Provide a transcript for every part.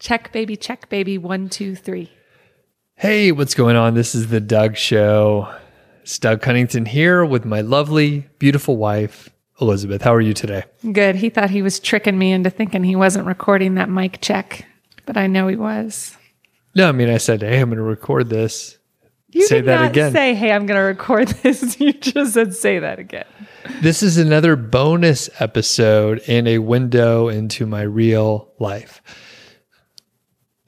Check, baby, check, baby. One, two, three. Hey, what's going on? This is the Doug Show. It's Doug Cunnington here with my lovely, beautiful wife, Elizabeth. How are you today? Good. He thought he was tricking me into thinking he wasn't recording that mic check, but I know he was. No, I mean, I said, hey, I'm going to record this. You say did that not again. say, hey, I'm going to record this. You just said, say that again. This is another bonus episode and a window into my real life.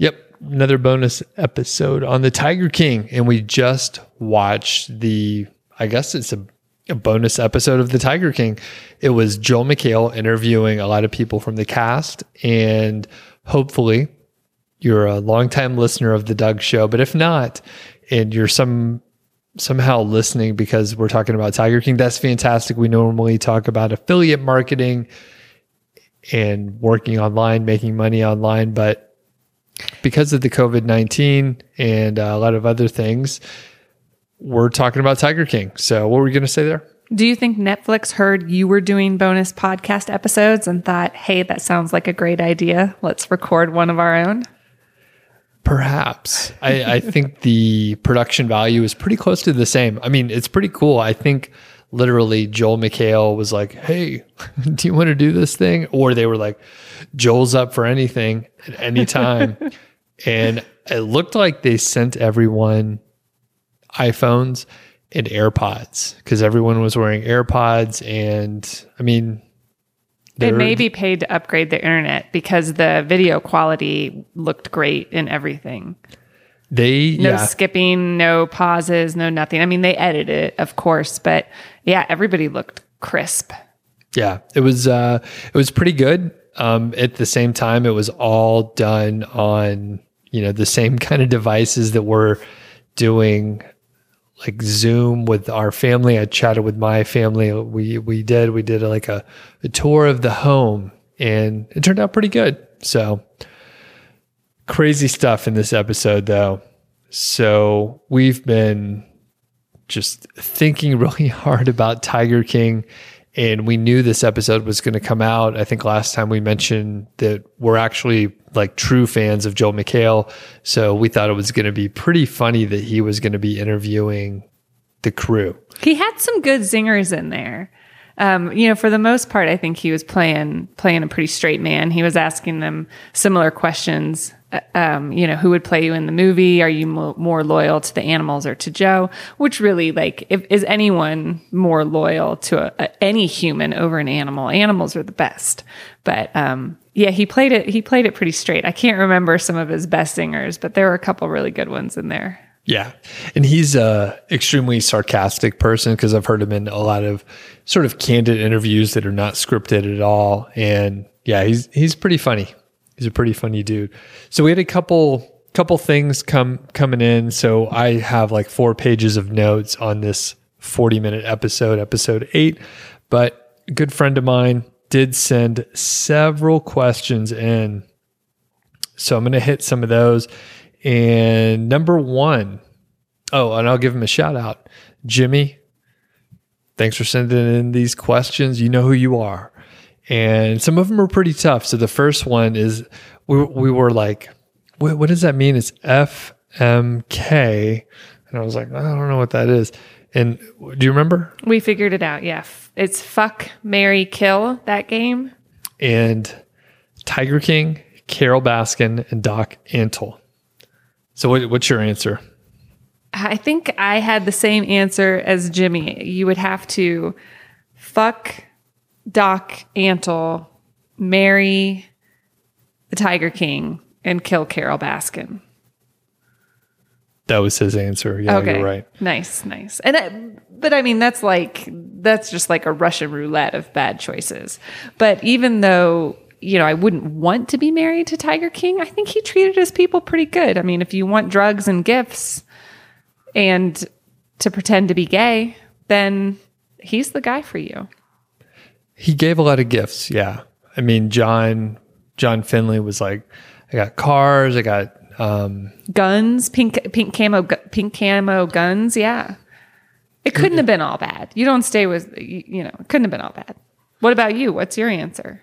Yep, another bonus episode on the Tiger King. And we just watched the, I guess it's a, a bonus episode of the Tiger King. It was Joel McHale interviewing a lot of people from the cast. And hopefully, you're a longtime listener of the Doug Show. But if not, and you're some somehow listening because we're talking about Tiger King, that's fantastic. We normally talk about affiliate marketing and working online, making money online, but because of the COVID 19 and uh, a lot of other things, we're talking about Tiger King. So, what were we going to say there? Do you think Netflix heard you were doing bonus podcast episodes and thought, hey, that sounds like a great idea? Let's record one of our own? Perhaps. I, I think the production value is pretty close to the same. I mean, it's pretty cool. I think literally Joel McHale was like, Hey, do you want to do this thing? Or they were like, Joel's up for anything at any time. and it looked like they sent everyone iPhones and AirPods because everyone was wearing AirPods. And I mean, They may be paid to upgrade the internet because the video quality looked great in everything. they, No yeah. skipping, no pauses, no nothing. I mean, they edited it, of course, but yeah, everybody looked crisp. Yeah, it was uh it was pretty good. Um at the same time it was all done on, you know, the same kind of devices that we're doing like Zoom with our family. I chatted with my family. We we did we did like a, a tour of the home and it turned out pretty good. So crazy stuff in this episode though. So we've been just thinking really hard about Tiger King. And we knew this episode was going to come out. I think last time we mentioned that we're actually like true fans of Joel McHale. So we thought it was going to be pretty funny that he was going to be interviewing the crew. He had some good zingers in there. Um, you know, for the most part, I think he was playing playing a pretty straight man. He was asking them similar questions. Um, you know, who would play you in the movie? Are you mo- more loyal to the animals or to Joe? Which really, like, if, is anyone more loyal to a, a, any human over an animal? Animals are the best. But um, yeah, he played it. He played it pretty straight. I can't remember some of his best singers, but there were a couple really good ones in there. Yeah. And he's a extremely sarcastic person because I've heard him in a lot of sort of candid interviews that are not scripted at all. And yeah, he's he's pretty funny. He's a pretty funny dude. So we had a couple couple things come coming in. So I have like four pages of notes on this 40 minute episode, episode eight. But a good friend of mine did send several questions in. So I'm going to hit some of those. And number one, oh, and I'll give him a shout out. Jimmy, thanks for sending in these questions. You know who you are. And some of them are pretty tough. So the first one is we, we were like, what, what does that mean? It's FMK. And I was like, I don't know what that is. And do you remember? We figured it out. Yeah, it's fuck, Mary, kill that game. And Tiger King, Carole Baskin, and Doc Antle. So what, what's your answer? I think I had the same answer as Jimmy. You would have to fuck Doc Antle, marry the Tiger King, and kill Carole Baskin. That was his answer. Yeah, okay, you're right. Nice, nice. And I, but I mean, that's like that's just like a Russian roulette of bad choices. But even though you know I wouldn't want to be married to Tiger King, I think he treated his people pretty good. I mean, if you want drugs and gifts and to pretend to be gay, then he's the guy for you. He gave a lot of gifts. Yeah. I mean, John John Finlay was like, I got cars, I got um, Guns, pink pink camo pink camo guns, yeah. It couldn't have been all bad. You don't stay with you you know, it couldn't have been all bad. What about you? What's your answer?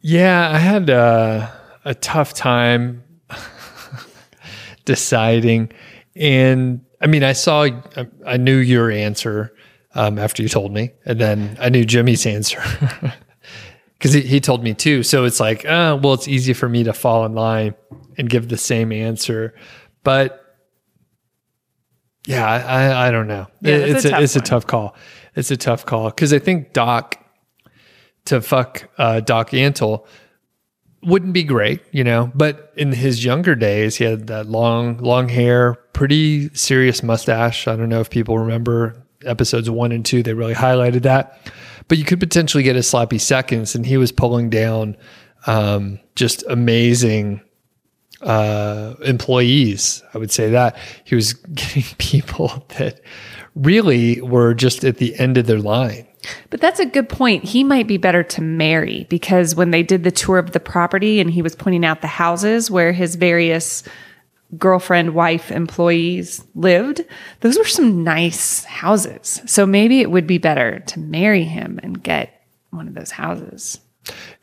Yeah, I had uh, a tough time deciding. And I mean, I saw, I knew your answer um, after you told me, and then I knew Jimmy's answer because he, he told me too. So it's like, uh, well, it's easy for me to fall in line and give the same answer. But yeah, I, I don't know. Yeah, It- it's a a, it's a tough tough call. It's a tough call because I think Doc to fuck uh, Doc Antle wouldn't be great, you know. But in his younger days, he had that long, long hair, pretty serious mustache. I don't know if people remember episodes one and two; they really highlighted that. But you could potentially get a sloppy seconds, and he was pulling down um, just amazing uh, employees. I would say that he was getting people that really were just at the end of their line. But that's a good point. He might be better to marry because when they did the tour of the property and he was pointing out the houses where his various girlfriend, wife, employees lived, those were some nice houses. So maybe it would be better to marry him and get one of those houses.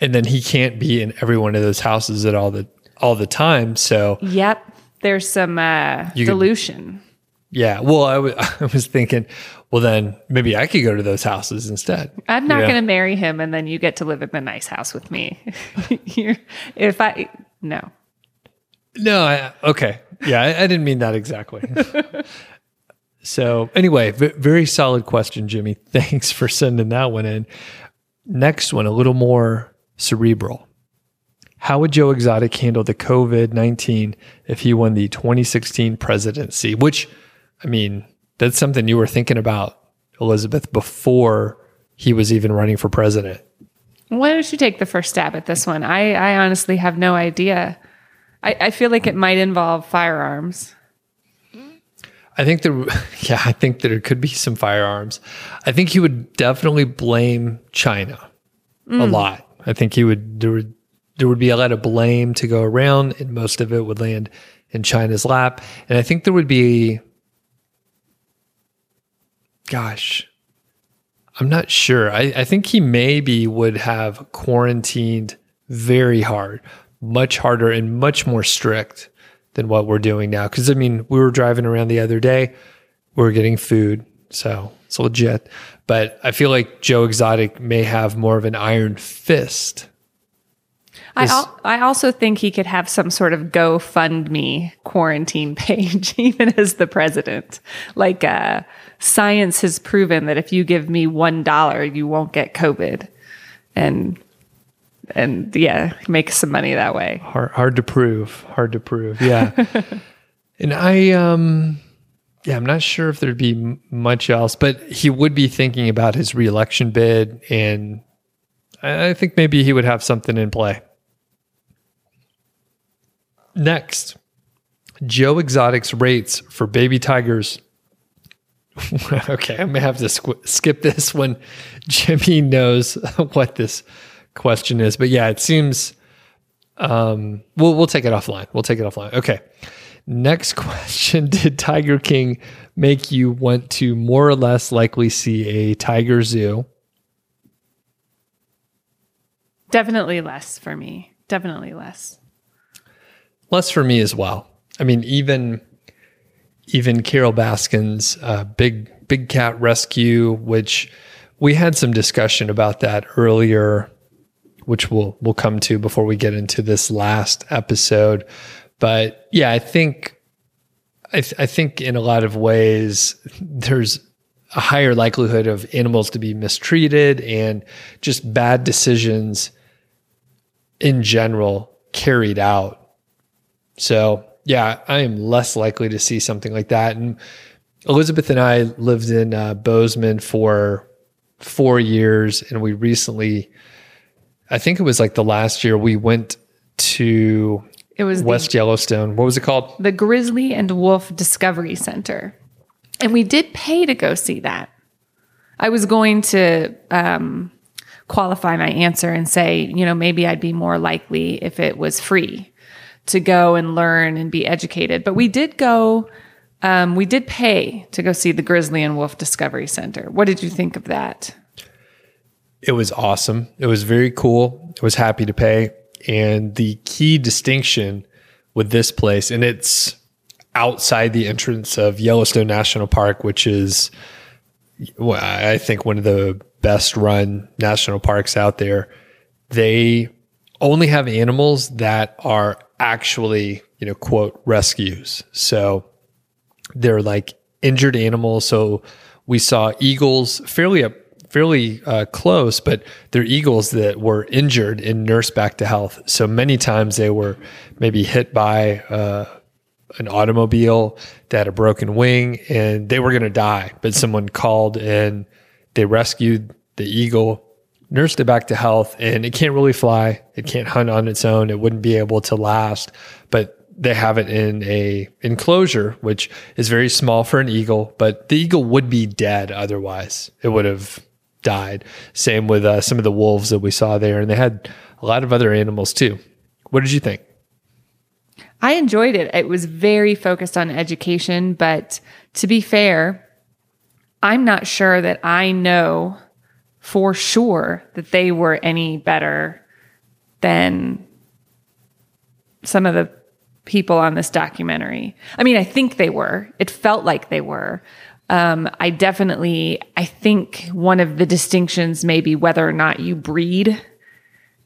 and then he can't be in every one of those houses at all the all the time. So Yep. There's some uh, You could- dilution. yeah, well, I was thinking, well, then maybe I could go to those houses instead. I'm not going to marry him and then you get to live in the nice house with me. If I, no. No, I, okay, yeah, I, I didn't mean that exactly. so anyway, v- very solid question, Jimmy. Thanks for sending that one in. Next one, a little more cerebral. How would Joe Exotic handle the COVID 19 if he won the 2016 presidency? Which, I mean, that's something you were thinking about, Elizabeth, before he was even running for president. Why don't you take the first stab at this one? I, I honestly have no idea. I, I feel like it might involve firearms. I think there, yeah, I think there could be some firearms. I think he would definitely blame China a mm. lot. I think he would there would there would be a lot of blame to go around, and most of it would land in China's lap. And I think there would be, gosh, I'm not sure. I, I think he maybe would have quarantined very hard, much harder and much more strict than what we're doing now. Because I mean, we were driving around the other day, we were getting food, so it's legit. But I feel like Joe Exotic may have more of an iron fist. I, al- I also think he could have some sort of GoFundMe quarantine page, even as the president. Like, uh, science has proven that if you give me one dollar, you won't get COVID, and and yeah, make some money that way. Hard, hard to prove. Hard to prove. Yeah. and I, um, yeah, I'm not sure if there'd be m- much else, but he would be thinking about his reelection bid, and I, think maybe he would have something in play. Next, Joe Exotic's rates for baby tigers. okay, I'm gonna have to squ- skip this when Jimmy knows what this question is. But yeah, it seems um, we'll we'll take it offline. We'll take it offline. Okay. Next question: Did Tiger King make you want to more or less likely see a tiger zoo? Definitely less for me. Definitely less. Less for me as well. I mean, even even Carole Baskin's uh, big big cat rescue, which we had some discussion about that earlier, which we'll we'll come to before we get into this last episode. But yeah, I think I, th- I think in a lot of ways there's a higher likelihood of animals to be mistreated and just bad decisions in general carried out so yeah, I am less likely to see something like that. And Elizabeth and I lived in uh, Bozeman for four years, and we recently, I think it was like the last year, we went to It was West Yellowstone. What was it called? the, the Grizzly and Wolf Discovery Center. And we did pay to go see that. I was going to um, qualify my answer and say, you know, maybe I'd be more likely if it was free to go and learn and be educated. But we did go, um, we did pay to go see the Grizzly and Wolf Discovery Center. What did you think of that? It was awesome. It was very cool. I was happy to pay. And the key distinction with this place, and it's outside the entrance of Yellowstone National Park, which is, I think, one of the best run national parks out there. They only have animals that are actually, you know, quote, rescues. So they're like injured animals. So we saw eagles fairly up fairly uh, close, but they're eagles that were injured and nursed back to health. So many times they were maybe hit by uh, an automobile that had a broken wing and they were going to die, but someone called and they rescued the eagle, nursed it back to health, and it can't really fly. It can't hunt on its own. It wouldn't be able to last, but they have it in a enclosure, which is very small for an eagle, but the eagle would be dead otherwise. It would have died. Same with uh, some of the wolves that we saw there, and they had a lot of other animals too. What did you think? I enjoyed it. It was very focused on education, but to be fair, I'm not sure that I know for sure that they were any better than some of the people on this documentary. I mean, I think they were. It felt like they were, um, I definitely, I think one of the distinctions may be whether or not you breed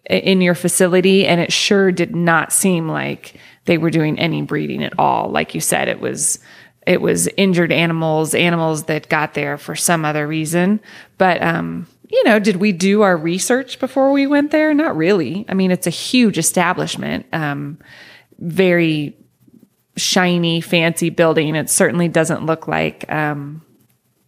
in your facility. And it sure did not seem like they were doing any breeding at all. Like you said, it was, it was injured animals, animals that got there for some other reason. But, um, you know, did we do our research before we went there? Not really. I mean, it's a huge establishment. Um, very shiny, fancy building. It certainly doesn't look like um,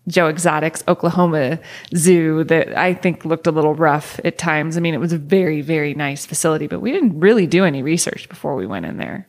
Joe Exotic's Oklahoma Zoo that I think looked a little rough at times. I mean, it was a very, very nice facility, but we didn't really do any research before we went in there.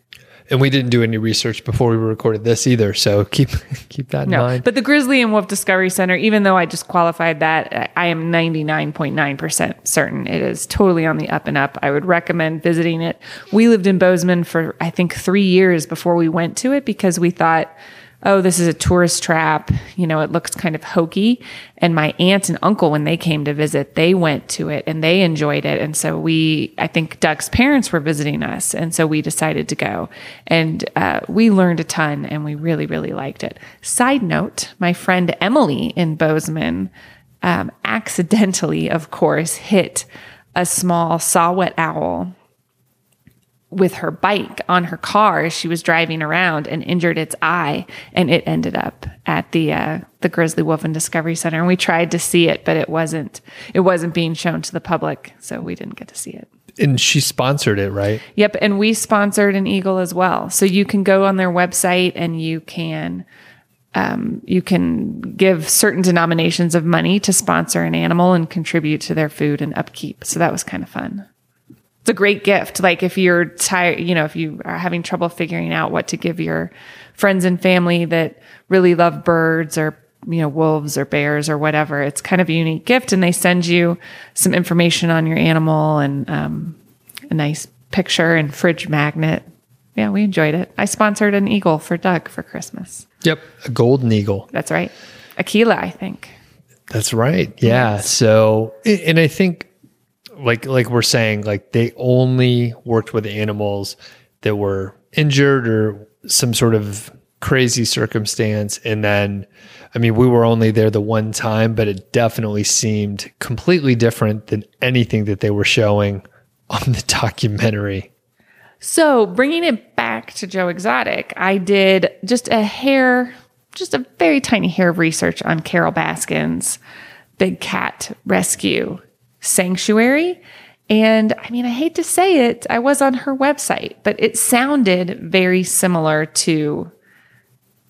And we didn't do any research before we recorded this either. So keep keep that in no, mind. But the Grizzly and Wolf Discovery Center, even though I just qualified that, I am 99.9% certain it is totally on the up and up. I would recommend visiting it. We lived in Bozeman for, I think, three years before we went to it because we thought – oh, this is a tourist trap. You know, it looks kind of hokey. And my aunt and uncle, when they came to visit, they went to it and they enjoyed it. And so we, I think Doug's parents were visiting us. And so we decided to go. And uh, we learned a ton and we really, really liked it. Side note my friend Emily in Bozeman um, accidentally, of course, hit a small saw-whet owl with her bike on her car as she was driving around and injured its eye and it ended up at the uh, the Grizzly Wolf and Discovery Center and we tried to see it but it wasn't it wasn't being shown to the public so we didn't get to see it. And she sponsored it, right? Yep, and we sponsored an eagle as well. So you can go on their website and you can um, you can give certain denominations of money to sponsor an animal and contribute to their food and upkeep. So that was kind of fun a great gift. Like if you're tired, you know, if you are having trouble figuring out what to give your friends and family that really love birds or you know wolves or bears or whatever, it's kind of a unique gift, and they send you some information on your animal and um, a nice picture and fridge magnet. Yeah, we enjoyed it. I sponsored an eagle for Doug for Christmas. Yep, a golden eagle. That's right, Aquila, I think. That's right. Yeah. Yes. So, and I think like like we're saying, like they only worked with animals that were injured or some sort of crazy circumstance. And then, I mean, we were only there the one time, but it definitely seemed completely different than anything that they were showing on the documentary. So, bringing it back to Joe Exotic, I did just a hair, just a very tiny hair of research on Carole Baskin's big cat rescue sanctuary. And I mean, I hate to say it, I was on her website, but it sounded very similar to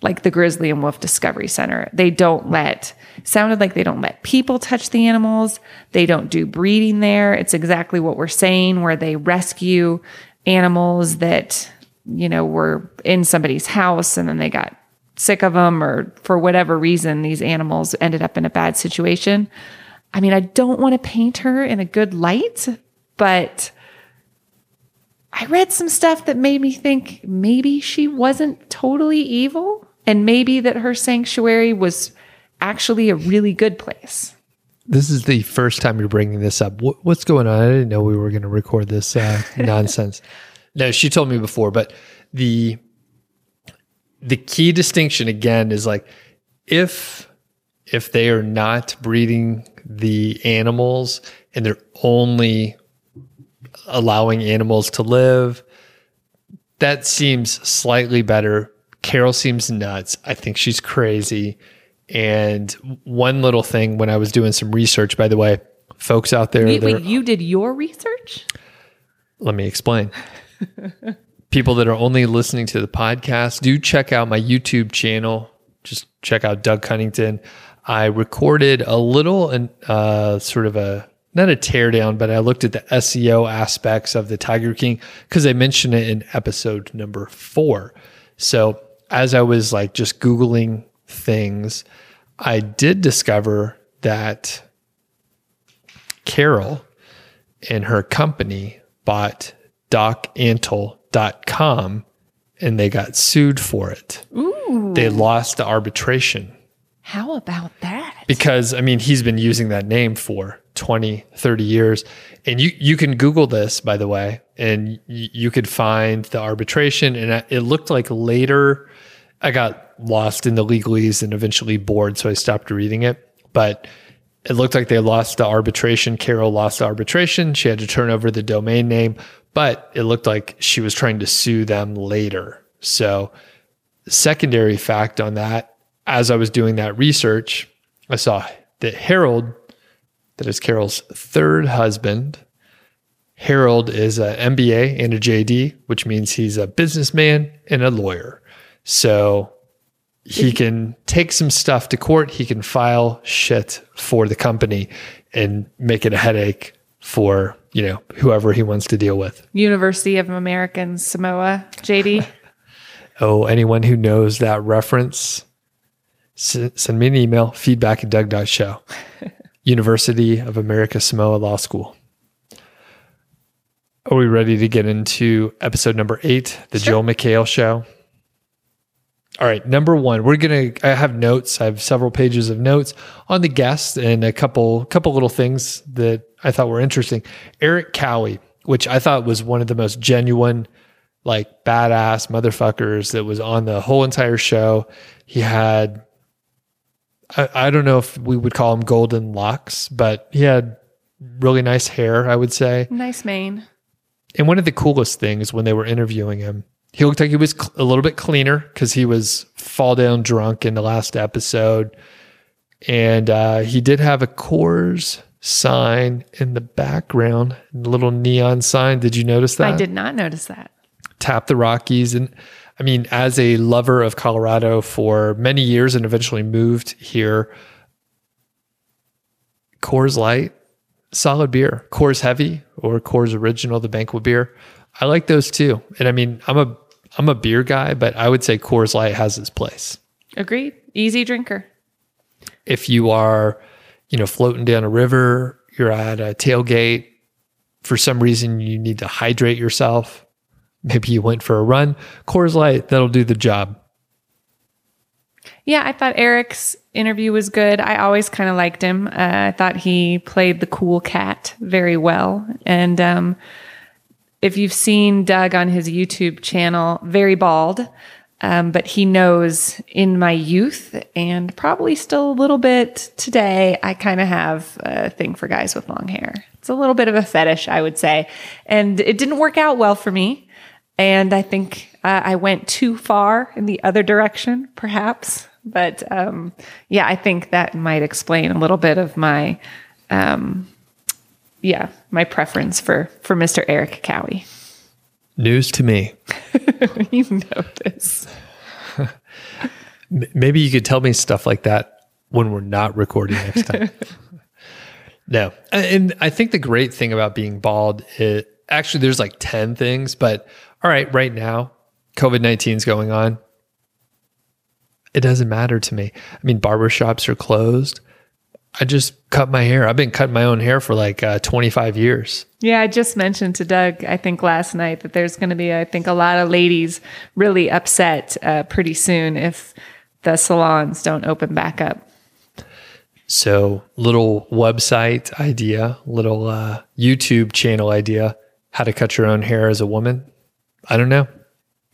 like the Grizzly and Wolf Discovery Center. They don't let, sounded like they don't let people touch the animals. They don't do breeding there. It's exactly what we're saying, where they rescue animals that, you know, were in somebody's house and then they got sick of them or for whatever reason, these animals ended up in a bad situation. I mean, I don't want to paint her in a good light, but I read some stuff that made me think maybe she wasn't totally evil and maybe that her sanctuary was actually a really good place. this is the first time you're bringing this up. What's going on? I didn't know we were going to record this uh, nonsense. No, she told me before, but the the key distinction again is like if if they are not breeding the animals and they're only allowing animals to live, that seems slightly better. Carole seems nuts. I think she's crazy. And one little thing when I was doing some research, by the way, folks out there, Wait, wait, you did your research? let me explain. People that are only listening to the podcast, do check out my YouTube channel. Just check out Doug Cunnington. I recorded a little and uh, sort of a not a teardown, but I looked at the SEO aspects of the Tiger King because I mentioned it in episode number four. So as I was like just Googling things, I did discover that Carole and her company bought docantle.com and they got sued for it. Ooh. They lost the arbitration How about that? because I mean he's been using that name for 20, 30 years. And you you can google this by the way and y- you could find the arbitration and it looked like later I got lost in the legalese and eventually bored so I stopped reading it. But it looked like they lost the arbitration. Carole lost the arbitration. She had to turn over the domain name, but it looked like she was trying to sue them later. So, secondary fact on that, as I was doing that research, I saw that Harold, that is Carole's third husband, Harold is an MBA and a JD, which means he's a businessman and a lawyer. So he can take some stuff to court. He can file shit for the company and make it a headache for, you know, whoever he wants to deal with. University of American Samoa, JD. Oh, anyone who knows that reference, s- send me an email, feedback at doug.show. University of America Samoa Law School. Are we ready to get into episode number eight, the Joe McHale show? All right, number one, we're gonna. I have notes. I have several pages of notes on the guest and a couple couple little things that I thought were interesting. Erik Cowie, which I thought was one of the most genuine, like badass motherfuckers that was on the whole entire show. He had, I, I don't know if we would call him golden locks, but he had really nice hair. I would say. nice mane. And one of the coolest things when they were interviewing him, he looked like he was cl- a little bit cleaner because he was fall down drunk in the last episode. And uh, he did have a Coors sign in the background, a little neon sign. Did you notice that? I did not notice that. Tap the Rockies. And I mean, as a lover of Colorado for many years and eventually moved here, Coors Light, solid beer. Coors Heavy or Coors Original, the banquet beer. I like those too. And I mean, I'm a I'm a beer guy, but I would say Coors Light has its place. Agreed. Easy drinker. If you are, you know, floating down a river, you're at a tailgate, for some reason you need to hydrate yourself. Maybe you went for a run. Coors Light, that'll do the job. Yeah, I thought Erik's interview was good. I always kind of liked him. Uh, I thought he played the cool cat very well. And um, if you've seen Doug on his YouTube channel, very bald, um, but he knows in my youth and probably still a little bit today, I kind of have a thing for guys with long hair. It's a little bit of a fetish, I would say. And it didn't work out well for me. And I think uh, I went too far in the other direction, perhaps. But um, yeah, I think that might explain a little bit of my, um, yeah, my preference for for Mr. Erik Cowie. News to me. you know this. Maybe you could tell me stuff like that when we're not recording next time. no. And I think the great thing about being bald is actually there's like 10 things, but all right, right now, COVID 19 is going on. It doesn't matter to me. I mean, barbershops are closed. I just cut my hair. I've been cutting my own hair for like uh, 25 years. Yeah, I just mentioned to Doug, I think last night, that there's going to be, I think, a lot of ladies really upset uh, pretty soon if the salons don't open back up. So, little website idea, little uh, YouTube channel idea, how to cut your own hair as a woman. I don't know.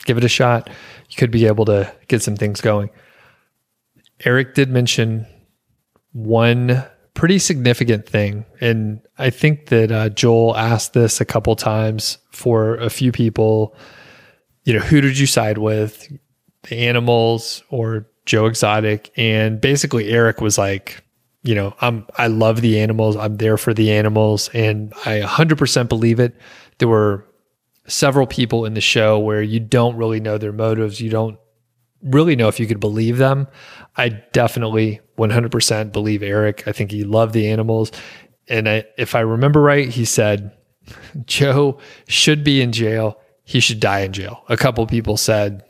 Give it a shot. You could be able to get some things going. Erik did mention one pretty significant thing. And I think that uh, Joel asked this a couple times for a few people. You know, who did you side with? The animals or Joe Exotic? And basically, Erik was like, you know, I'm I love the animals. I'm there for the animals, and I 100% believe it. There were several people in the show where you don't really know their motives. You don't really know if you could believe them. I definitely 100% believe Erik. I think he loved the animals. And I, if I remember right, he said Joe should be in jail. He should die in jail. A couple people said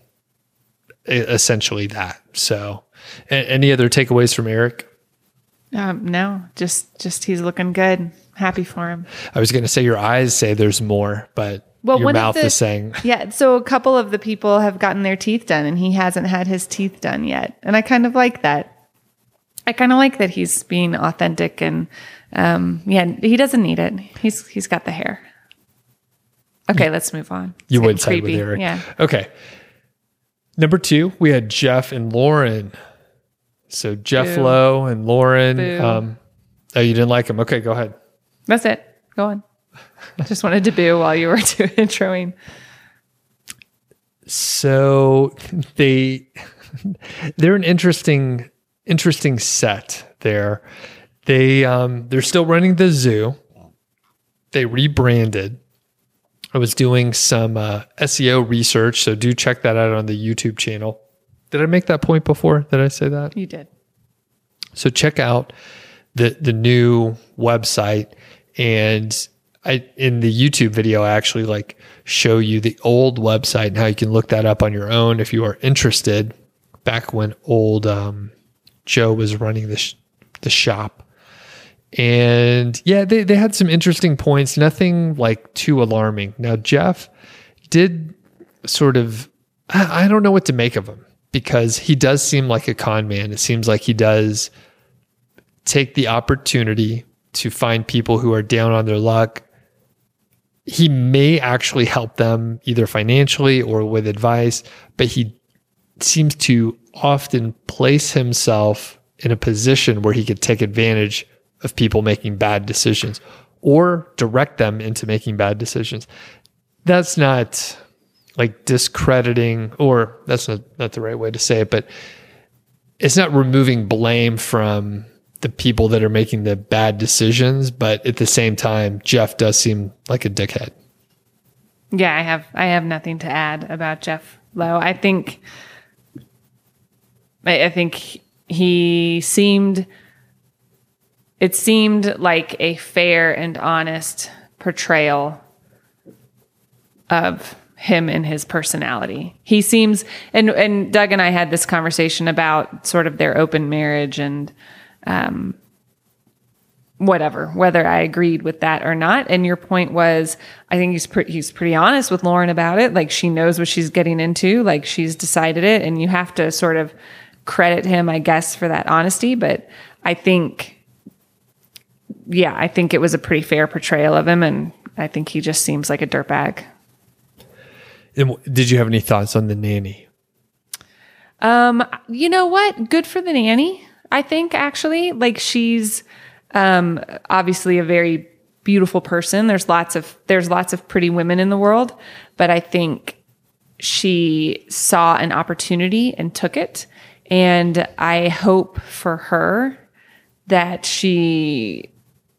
essentially that. So, any other takeaways from Erik? Um, no, just just he's looking good. Happy for him. I was going to say your eyes say there's more, but well, your mouth the, is saying. Yeah. So a couple of the people have gotten their teeth done and he hasn't had his teeth done yet. And I kind of like that. I kind of like that he's being authentic and um, yeah, he doesn't need it. He's he's got the hair. Okay, let's move on. It's you would side with Erik. Yeah. Okay. Number two, we had Jeff and Lauren. So Jeff Boo. Lowe and Lauren. Um, oh, you didn't like him? Okay, go ahead. That's it. Go on. I just wanted to boo while you were doing introing. So they they're an interesting interesting set there. They um they're still running the zoo. They rebranded. I was doing some uh, SEO research, so do check that out on the YouTube channel. Did I make that point before? Did I say that? You did. So check out the the new website and I in the YouTube video I actually like show you the old website and how you can look that up on your own if you are interested. Back when old um, Joe was running the sh- the shop, and yeah, they they had some interesting points. Nothing like too alarming. Now Jeff did sort of I, I don't know what to make of him because he does seem like a con man. It seems like he does take the opportunity to find people who are down on their luck he may actually help them either financially or with advice, but he seems to often place himself in a position where he could take advantage of people making bad decisions or direct them into making bad decisions. That's not like discrediting, or that's not, not the right way to say it, but it's not removing blame from the people that are making the bad decisions, but at the same time, Jeff does seem like a dickhead. Yeah, I have I have nothing to add about Jeff Lowe. I think I, I think he seemed it seemed like a fair and honest portrayal of him and his personality. He seems and and Doug and I had this conversation about sort of their open marriage and um, whatever, whether I agreed with that or not. And your point was, I think he's pretty, he's pretty honest with Lauren about it. Like she knows what she's getting into, like she's decided it, and you have to sort of credit him, I guess, for that honesty. But I think, yeah, I think it was a pretty fair portrayal of him, and I think he just seems like a dirtbag. Did you have any thoughts on the nanny? Um, you know what? Good for the nanny. I think actually, like she's um, obviously a very beautiful person. There's lots of there's lots of pretty women in the world, but I think she saw an opportunity and took it. And I hope for her that she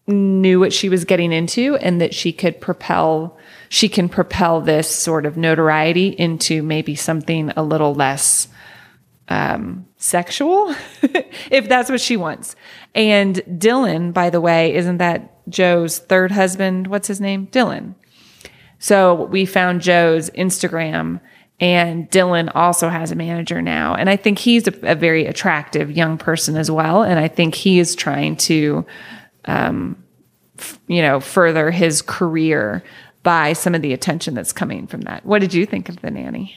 knew what she was getting into and that she could propel she can propel this sort of notoriety into maybe something a little less um, sexual, if that's what she wants. And Dylan, by the way, isn't that Joe's third husband? What's his name? Dylan. So we found Joe's Instagram, and Dylan also has a manager now. And I think he's a, a very attractive young person as well. And I think he is trying to, um, you know, further his career by some of the attention that's coming from that. What did you think of the nanny?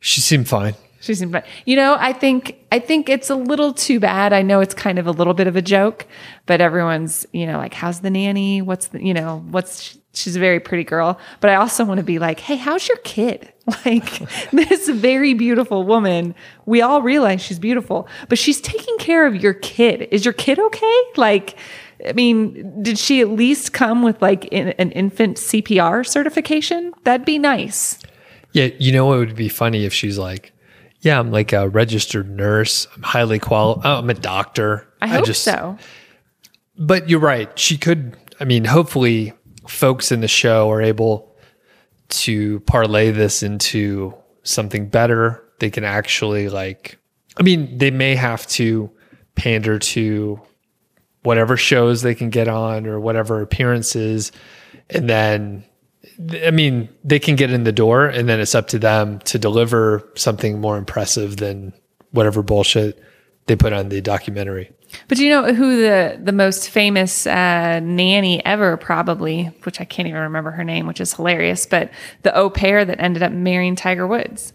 She seemed fine. She seemed. You know, I think I think it's a little too bad. I know it's kind of a little bit of a joke, but everyone's you know like, how's the nanny? What's the you know what's she's a very pretty girl. But I also want to be like, hey, how's your kid? Like this very beautiful woman. We all realize she's beautiful, but she's taking care of your kid. Is your kid okay? Like. I mean, did she at least come with like in, an infant CPR certification? That'd be nice. Yeah, you know it would be funny if she's like, "Yeah, I'm like a registered nurse. I'm highly qualified. Oh, I'm a doctor." I hope so. But you're right. She could. I mean, hopefully, folks in the show are able to parlay this into something better. They can actually like. I mean, they may have to pander to whatever shows they can get on or whatever appearances, and then I mean, they can get in the door and then it's up to them to deliver something more impressive than whatever bullshit they put on the documentary. But do you know who the the most famous uh, nanny ever probably, which I can't even remember her name, which is hilarious, but the au pair that ended up marrying Tiger Woods.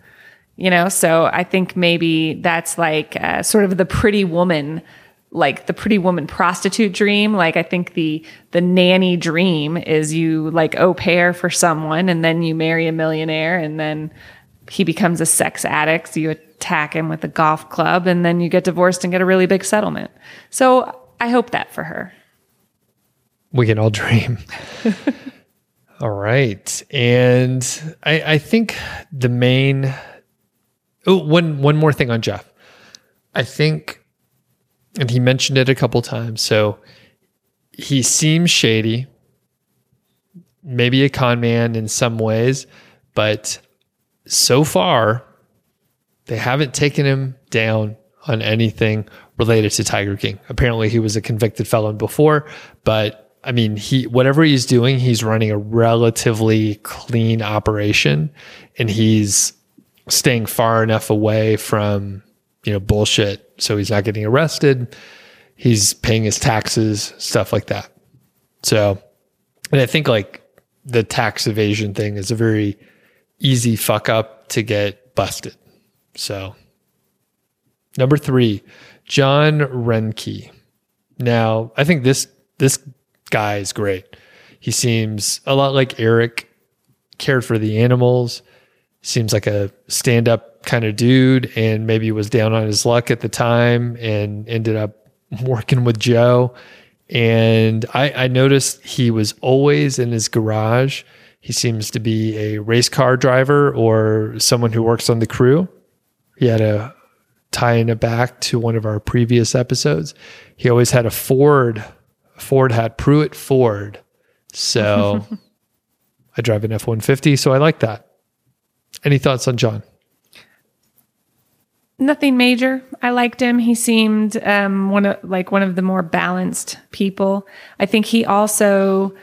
You know, so I think maybe that's like uh, sort of the pretty woman like the pretty woman prostitute dream. Like I think the the nanny dream is you like au pair for someone and then you marry a millionaire and then he becomes a sex addict. So you attack him with a golf club and then you get divorced and get a really big settlement. So I hope that for her. We can all dream. all right. And I, I think the main oh one one more thing on Jeff. I think and he mentioned it a couple times. So he seems shady, maybe a con man in some ways, but so far they haven't taken him down on anything related to Tiger King. Apparently he was a convicted felon before, but I mean, he whatever he's doing, he's running a relatively clean operation and he's staying far enough away from you know, bullshit. So he's not getting arrested. He's paying his taxes, stuff like that. So, and I think like the tax evasion thing is a very easy fuck up to get busted. So, number three, John Reinke. Now, I think this this guy is great. He seems a lot like Erik, cared for the animals, seems like a stand up kind of dude and maybe was down on his luck at the time and ended up working with Joe. And I, I noticed he was always in his garage. He seems to be a race car driver or someone who works on the crew. He had a tying it back to one of our previous episodes. He always had a Ford, Ford hat, Pruitt Ford. So I drive an F 150. So I like that. Any thoughts on John? Nothing major. I liked him. He seemed um, one of like one of the more balanced people. I think he also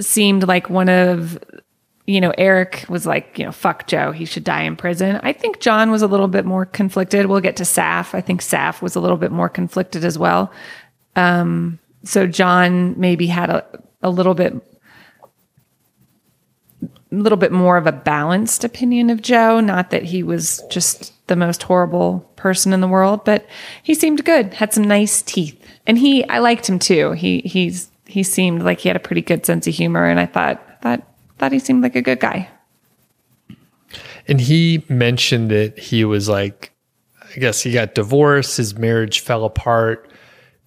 seemed like one of you know Erik was like you know fuck Joe. He should die in prison. I think John was a little bit more conflicted. We'll get to Saff. I think Saff was a little bit more conflicted as well. Um, so John maybe had a, a little bit a little bit more of a balanced opinion of Joe. Not that he was just the most horrible person in the world, but he seemed good. Had some nice teeth, and he I liked him too. He he's he seemed like he had a pretty good sense of humor, and I thought thought thought he seemed like a good guy. And he mentioned that he was like, I guess he got divorced. His marriage fell apart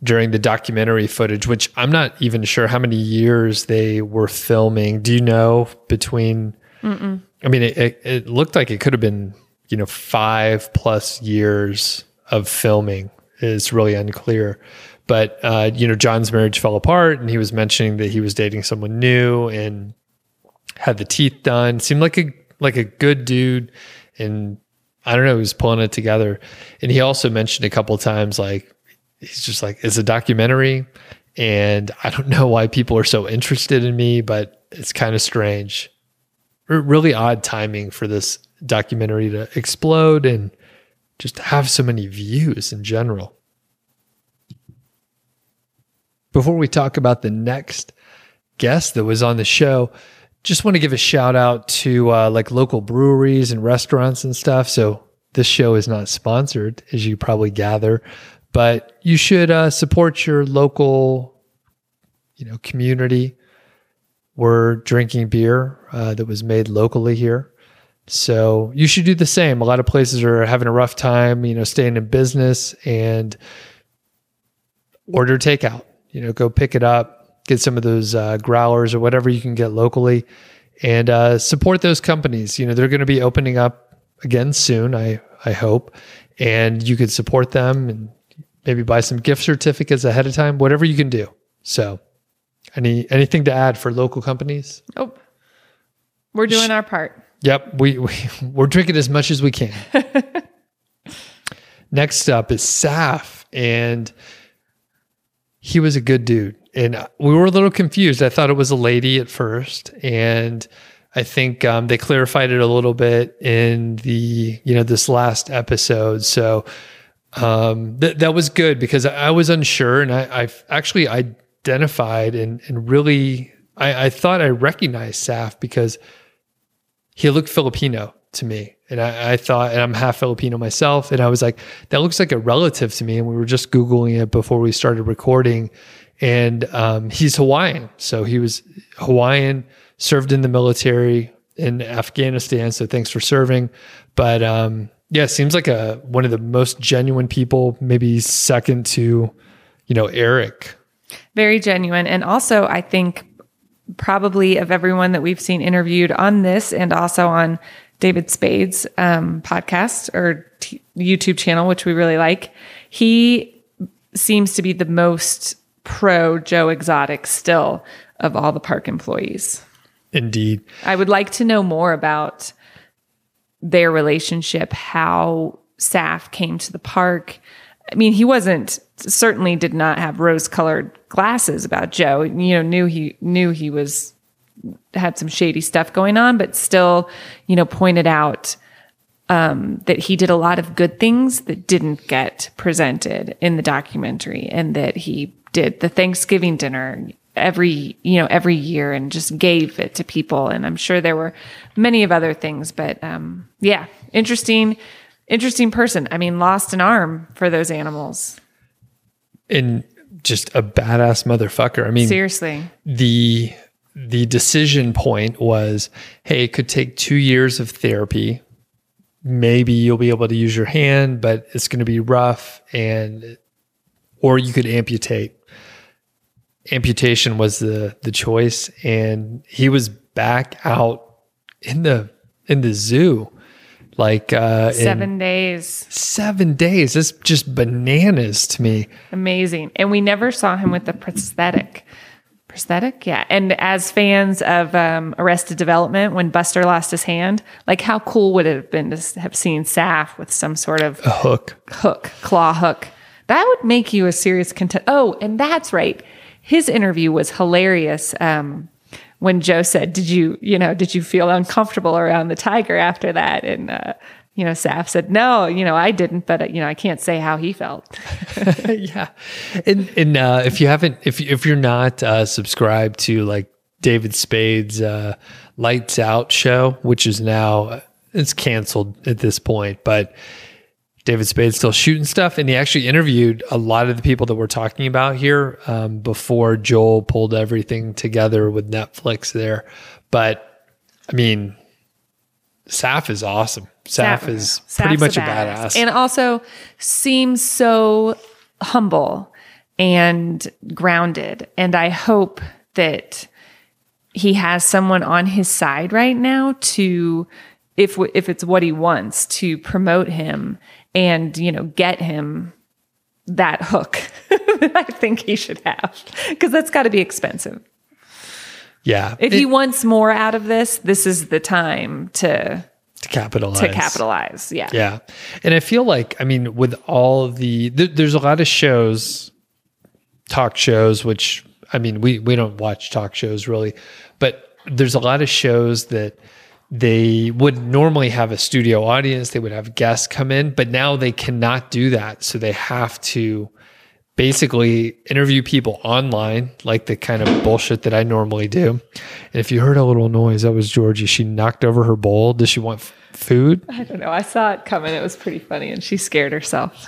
during the documentary footage, which I'm not even sure how many years they were filming. Do you know between? Mm-mm. I mean, it, it, it looked like it could have been, you know, five plus years of filming. Is really unclear. But uh, you know, John's marriage fell apart, and he was mentioning that he was dating someone new and had the teeth done. Seemed like a like a good dude, and I don't know, he was pulling it together. And he also mentioned a couple times like he's just like, it's a documentary. And I don't know why people are so interested in me, but it's kind of strange. R- really odd timing for this documentary to explode and just have so many views in general. Before we talk about the next guest that was on the show, just want to give a shout out to uh, like local breweries and restaurants and stuff. So this show is not sponsored, as you probably gather, but you should uh, support your local, you know, community. We're drinking beer uh, that was made locally here. So you should do the same. A lot of places are having a rough time, you know, staying in business and order takeout. You know, go pick it up, get some of those uh, growlers or whatever you can get locally, and uh, support those companies. You know, they're going to be opening up again soon. I I hope, and you could support them and maybe buy some gift certificates ahead of time. Whatever you can do. So, any anything to add for local companies? Oh, we're doing our part. Yep, we, we we're drinking as much as we can. Next up is Saff, and he was a good dude, and we were a little confused. I thought it was a lady at first, and I think um, they clarified it a little bit in the you know this last episode. So um, th- that was good because I, I was unsure, and I, I've actually identified and and really I, I thought I recognized Saff because he looked Filipino to me. And I, I, thought, and I'm half Filipino myself. And I was like, that looks like a relative to me. And we were just Googling it before we started recording. And um, he's Hawaiian. So he was Hawaiian, served in the military in Afghanistan. So thanks for serving. But um, yeah, seems like a one of the most genuine people, maybe second to, you know, Erik. Very genuine. And also, I think probably of everyone that we've seen interviewed on this and also on David Spade's um, podcast or t- YouTube channel, which we really like. He seems to be the most pro Joe Exotic still of all the park employees. Indeed. I would like to know more about their relationship, how Saff came to the park. I mean, he wasn't certainly did not have rose colored glasses about Joe. You know, knew he knew he was had some shady stuff going on, but still, you know, pointed out um, that he did a lot of good things that didn't get presented in the documentary, and that he did the Thanksgiving dinner every you know every year and just gave it to people. And I'm sure there were many of other things, but um, yeah, interesting, interesting person. I mean, lost an arm for those animals, and just a badass motherfucker. I mean, seriously, the the decision point was hey, it could take two years of therapy. Maybe you'll be able to use your hand, but it's going to be rough and or you could amputate. Amputation was the the choice and he was back out in the in the zoo like uh seven days. Seven days. It's just bananas to me. Amazing. And we never saw him with the prosthetic. Prosthetic? Yeah. And as fans of um, arrested development when buster lost his hand like how cool would it have been to have seen Saff with some sort of a hook. hook claw hook. That would make you a serious content oh and that's right. His interview was hilarious um, when joe said did you you know did you feel uncomfortable around the tiger after that and uh, you know, Saff said, no, you know, I didn't, but you know, I can't say how he felt. yeah. And, and, uh, if you haven't, if, if you're not, uh, subscribed to like David Spade's, uh, lights out show, which is now, it's canceled at this point, but David Spade's still shooting stuff. And he actually interviewed a lot of the people that we're talking about here, um, before Joel pulled everything together with Netflix there. But I mean, Saff is awesome. Saff, Saff is pretty much a badass. badass. And also seems so humble and grounded. And I hope that he has someone on his side right now to if if it's what he wants to promote him and you know get him that hook that I think he should have because that's got to be expensive. Yeah. If it, he wants more out of this, this is the time to to capitalize. To capitalize, yeah. Yeah. And I feel like, I mean, with all the, th- there's a lot of shows, talk shows, which, I mean, we, we don't watch talk shows really, but there's a lot of shows that they would normally have a studio audience, they would have guests come in, but now they cannot do that. So they have to basically interview people online, like the kind of bullshit that I normally do. And if you heard a little noise, that was Georgie. She knocked over her bowl. Does she want f- food? I don't know. I saw it coming. It was pretty funny, and she scared herself.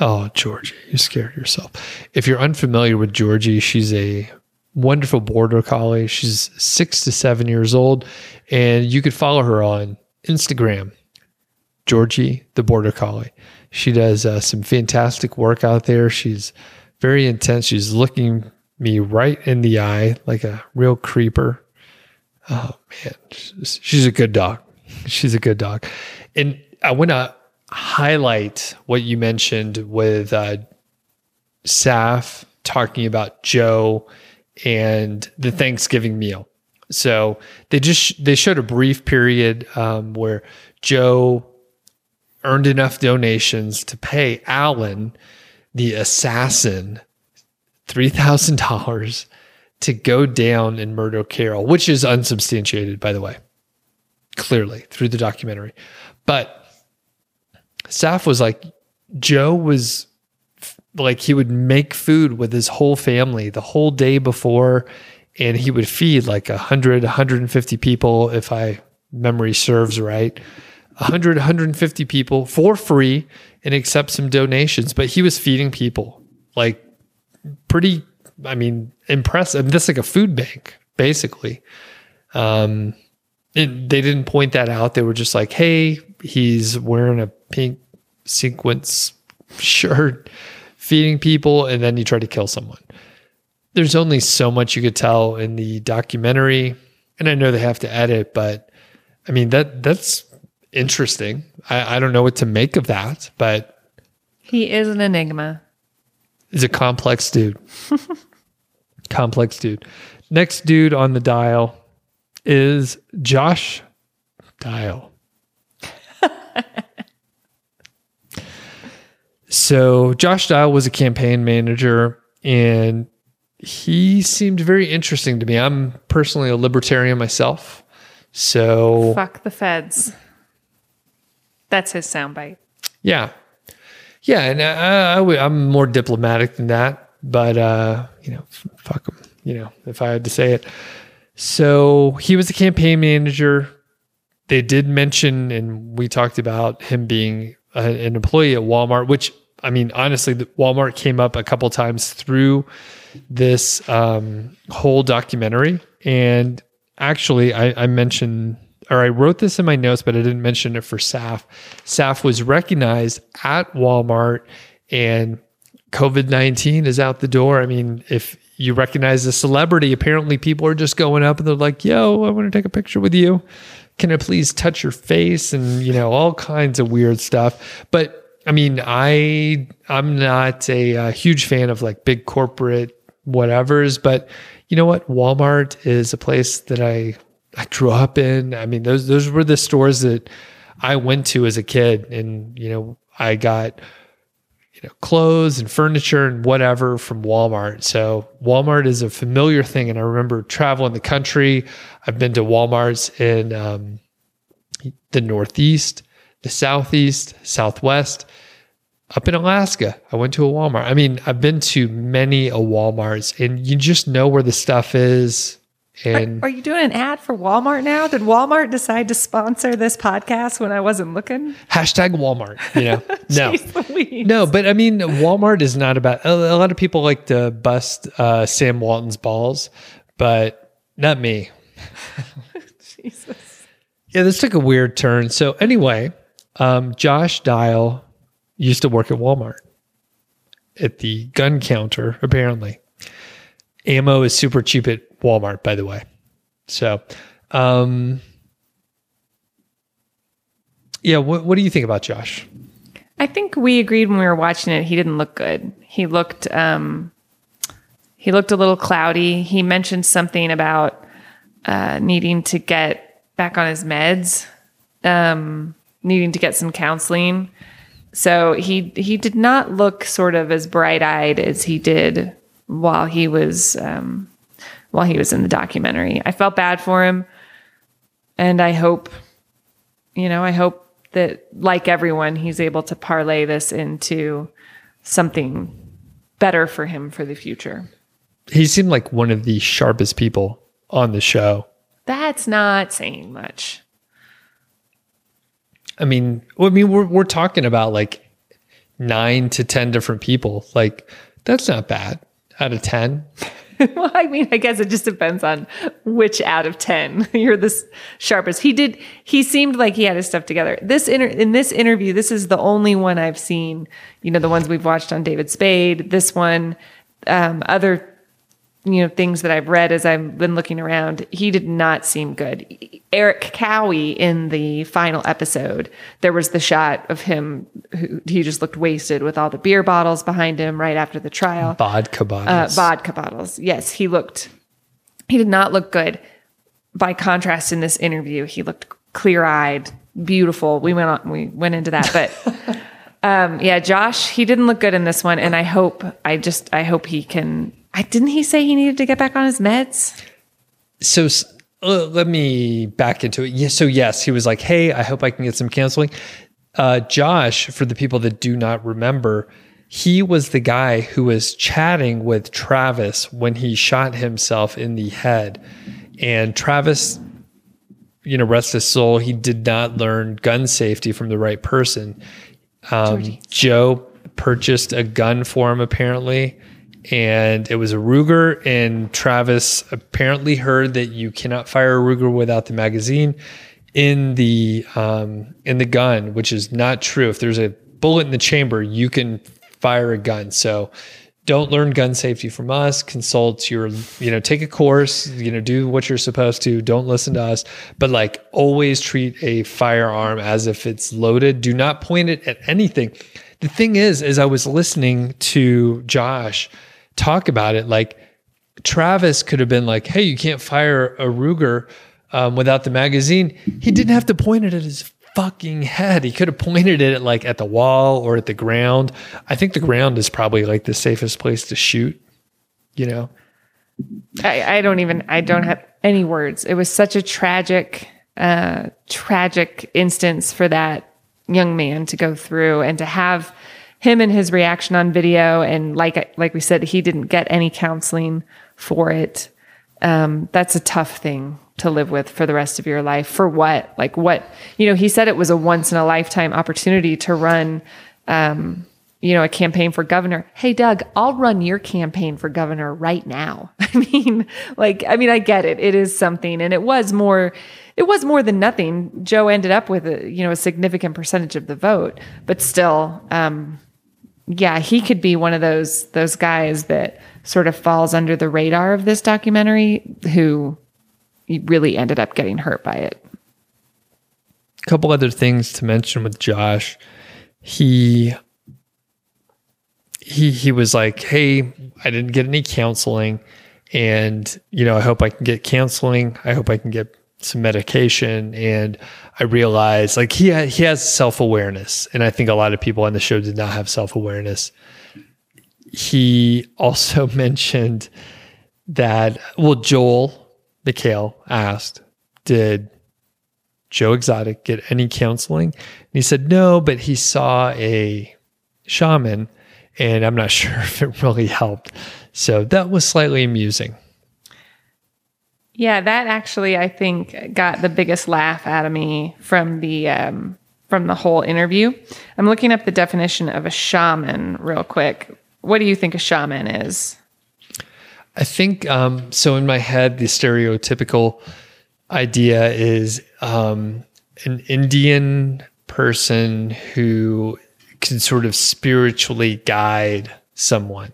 Oh, Georgie, you scared yourself. If you're unfamiliar with Georgie, she's a wonderful border collie. She's six to seven years old, and you could follow her on Instagram, Georgie the Border Collie. She does uh, some fantastic work out there. She's very intense. She's looking me right in the eye like a real creeper. Oh man, she's, a good dog. She's a good dog. And I want to highlight what you mentioned with uh, Saff talking about Joe and the Thanksgiving meal. So they just they showed a brief period um, where Joe earned enough donations to pay Alan, the assassin, three thousand dollars to go down and murder Carole, which is unsubstantiated, by the way, clearly through the documentary. But Saff was like, Joe was like he would make food with his whole family the whole day before and he would feed like 100 150 people if i memory serves right. 100 150 people for free and accept some donations but he was feeding people like pretty i mean impressive. This is like a food bank basically. Um and they didn't point that out. They were just like hey he's wearing a pink sequence shirt feeding people and then you try to kill someone there's only so much you could tell in the documentary and i know they have to edit but i mean that that's interesting. I, I don't know what to make of that but He is an enigma. he's a complex dude. Complex dude. Next dude on the dial is josh dial. So josh dial was a campaign manager and he seemed very interesting to me i'm personally a libertarian myself so Fuck the feds. That's his soundbite. Yeah. Yeah. And I, I, would, I'm more diplomatic than that, but, uh, you know, fuck him, you know, if I had to say it. So he was a campaign manager. They did mention, and we talked about him being a, an employee at Walmart, which I mean, honestly, the Walmart came up a couple times through this um, whole documentary. And actually, I, I mentioned or I wrote this in my notes, but I didn't mention it for Saff. Saff was recognized at Walmart and COVID 19 is out the door. I mean, if you recognize a celebrity, apparently people are just going up and they're like, yo, I want to take a picture with you. Can I please touch your face? And, you know, all kinds of weird stuff. But I mean, I, I'm not a, uh huge fan of like big corporate whatevers, but you know what? Walmart is a place that I I grew up in. I mean, those those were the stores that I went to as a kid, and you know, I got you know clothes and furniture and whatever from Walmart. So Walmart is a familiar thing, and I remember traveling the country. I've been to WalMarts in um, the Northeast, the Southeast, Southwest. Up in Alaska, I went to a Walmart. I mean, I've been to many a Walmarts, and you just know where the stuff is. And Are you doing an ad for Walmart now? Did Walmart decide to sponsor this podcast when I wasn't looking? hashtag Walmart. You know, no, Louise. no, but I mean, Walmart is not about. A, a lot of people like to bust uh, Sam Walton's balls, but not me. Jesus. Yeah, this took a weird turn. So anyway, um, Josh Dial used to work at Walmart at the gun counter. Apparently, ammo is super cheap at Walmart. By the way, so um, yeah, what what do you think about Josh? I think we agreed when we were watching it. He didn't look good. He looked um, he looked a little cloudy. He mentioned something about uh, needing to get back on his meds, um, needing to get some counseling. So he he did not look sort of as bright eyed as he did while he was um, while he was in the documentary. I felt bad for him, and I hope you know, I hope that like everyone, he's able to parlay this into something better for him for the future. He seemed like one of the sharpest people on the show. That's not saying much. I mean, I mean, we're we're talking about like nine to ten different people. Like that's not bad out of ten. well, I mean, I guess it just depends on which out of 10 you're the sharpest. He did, he seemed like he had his stuff together. This inter, in this interview, this is the only one I've seen, you know, the ones we've watched on David Spade, this one, um, other you know things that I've read as I've been looking around, he did not seem good. Erik Cowie in the final episode, there was the shot of him who he just looked wasted with all the beer bottles behind him right after the trial. Vodka bottles. Uh, vodka bottles. Yes, he looked. He did not look good. By contrast, in this interview, he looked clear-eyed, beautiful. We went on. We went into that, but. Um, yeah, Josh, he didn't look good in this one, and I hope, I just, I hope he can I didn't he say he needed to get back on his meds? So uh, let me back into it. So yes, he was like, "Hey, I hope I can get some counseling." Uh, Josh, for the people that do not remember, he was the guy who was chatting with Travis when he shot himself in the head, and Travis, you know, rest his soul, he did not learn gun safety from the right person. Um, Joe purchased a gun for him apparently and it was a Ruger. And Travis apparently heard that you cannot fire a Ruger without the magazine in the um, in the gun, which is not true. If there's a bullet in the chamber, you can fire a gun. So don't learn gun safety from us consult your you know take a course you know do what you're supposed to don't listen to us but like always treat a firearm as if it's loaded do not point it at anything the thing is as i was listening to josh talk about it. Like Travis could have been like, "Hey, you can't fire a Ruger um, without the magazine." He didn't have to point it at his fucking head. He could have pointed it at like at the wall or at the ground. I think the ground is probably like the safest place to shoot. You know, I, I don't even. I don't have any words. It was such a tragic, uh, tragic instance for that young man to go through and to have him and his reaction on video and like like we said he didn't get any counseling for it. Um, that's a tough thing to live with for the rest of your life. For what? Like what you know he said it was a once in a lifetime opportunity to run um, you know a campaign for governor. Hey doug i'll run your campaign for governor right now. I mean like i mean i get it. It is something. And it was more it was more than nothing. Joe ended up with a you know a significant percentage of the vote but still um, yeah, he could be one of those those guys that sort of falls under the radar of this documentary who really ended up getting hurt by it. A couple other things to mention with Josh. He he he was like, "Hey, I didn't get any counseling and you know, I hope I can get counseling. I hope I can get some medication and I realized like he ha- he has self awareness, and I think a lot of people on the show did not have self awareness. He also mentioned that well, Joel McHale asked, "Did Joe Exotic get any counseling?" And he said no, but he saw a shaman, and I'm not sure if it really helped. So that was slightly amusing. Yeah, that actually I think got the biggest laugh out of me from the um, from the whole interview. I'm looking up the definition of a shaman real quick. What do you think a shaman is? I think um, so. In my head, the stereotypical idea is um, an Indian person who can sort of spiritually guide someone.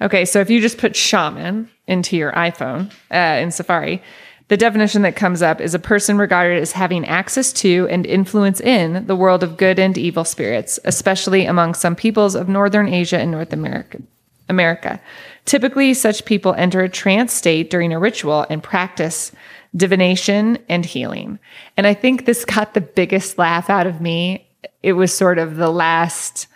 Okay, so if you just put shaman into your iPhone uh, in Safari, the definition that comes up is a person regarded as having access to and influence in the world of good and evil spirits, especially among some peoples of Northern Asia and North America. America. Typically, such people enter a trance state during a ritual and practice divination and healing. And I think this got the biggest laugh out of me. It was sort of the last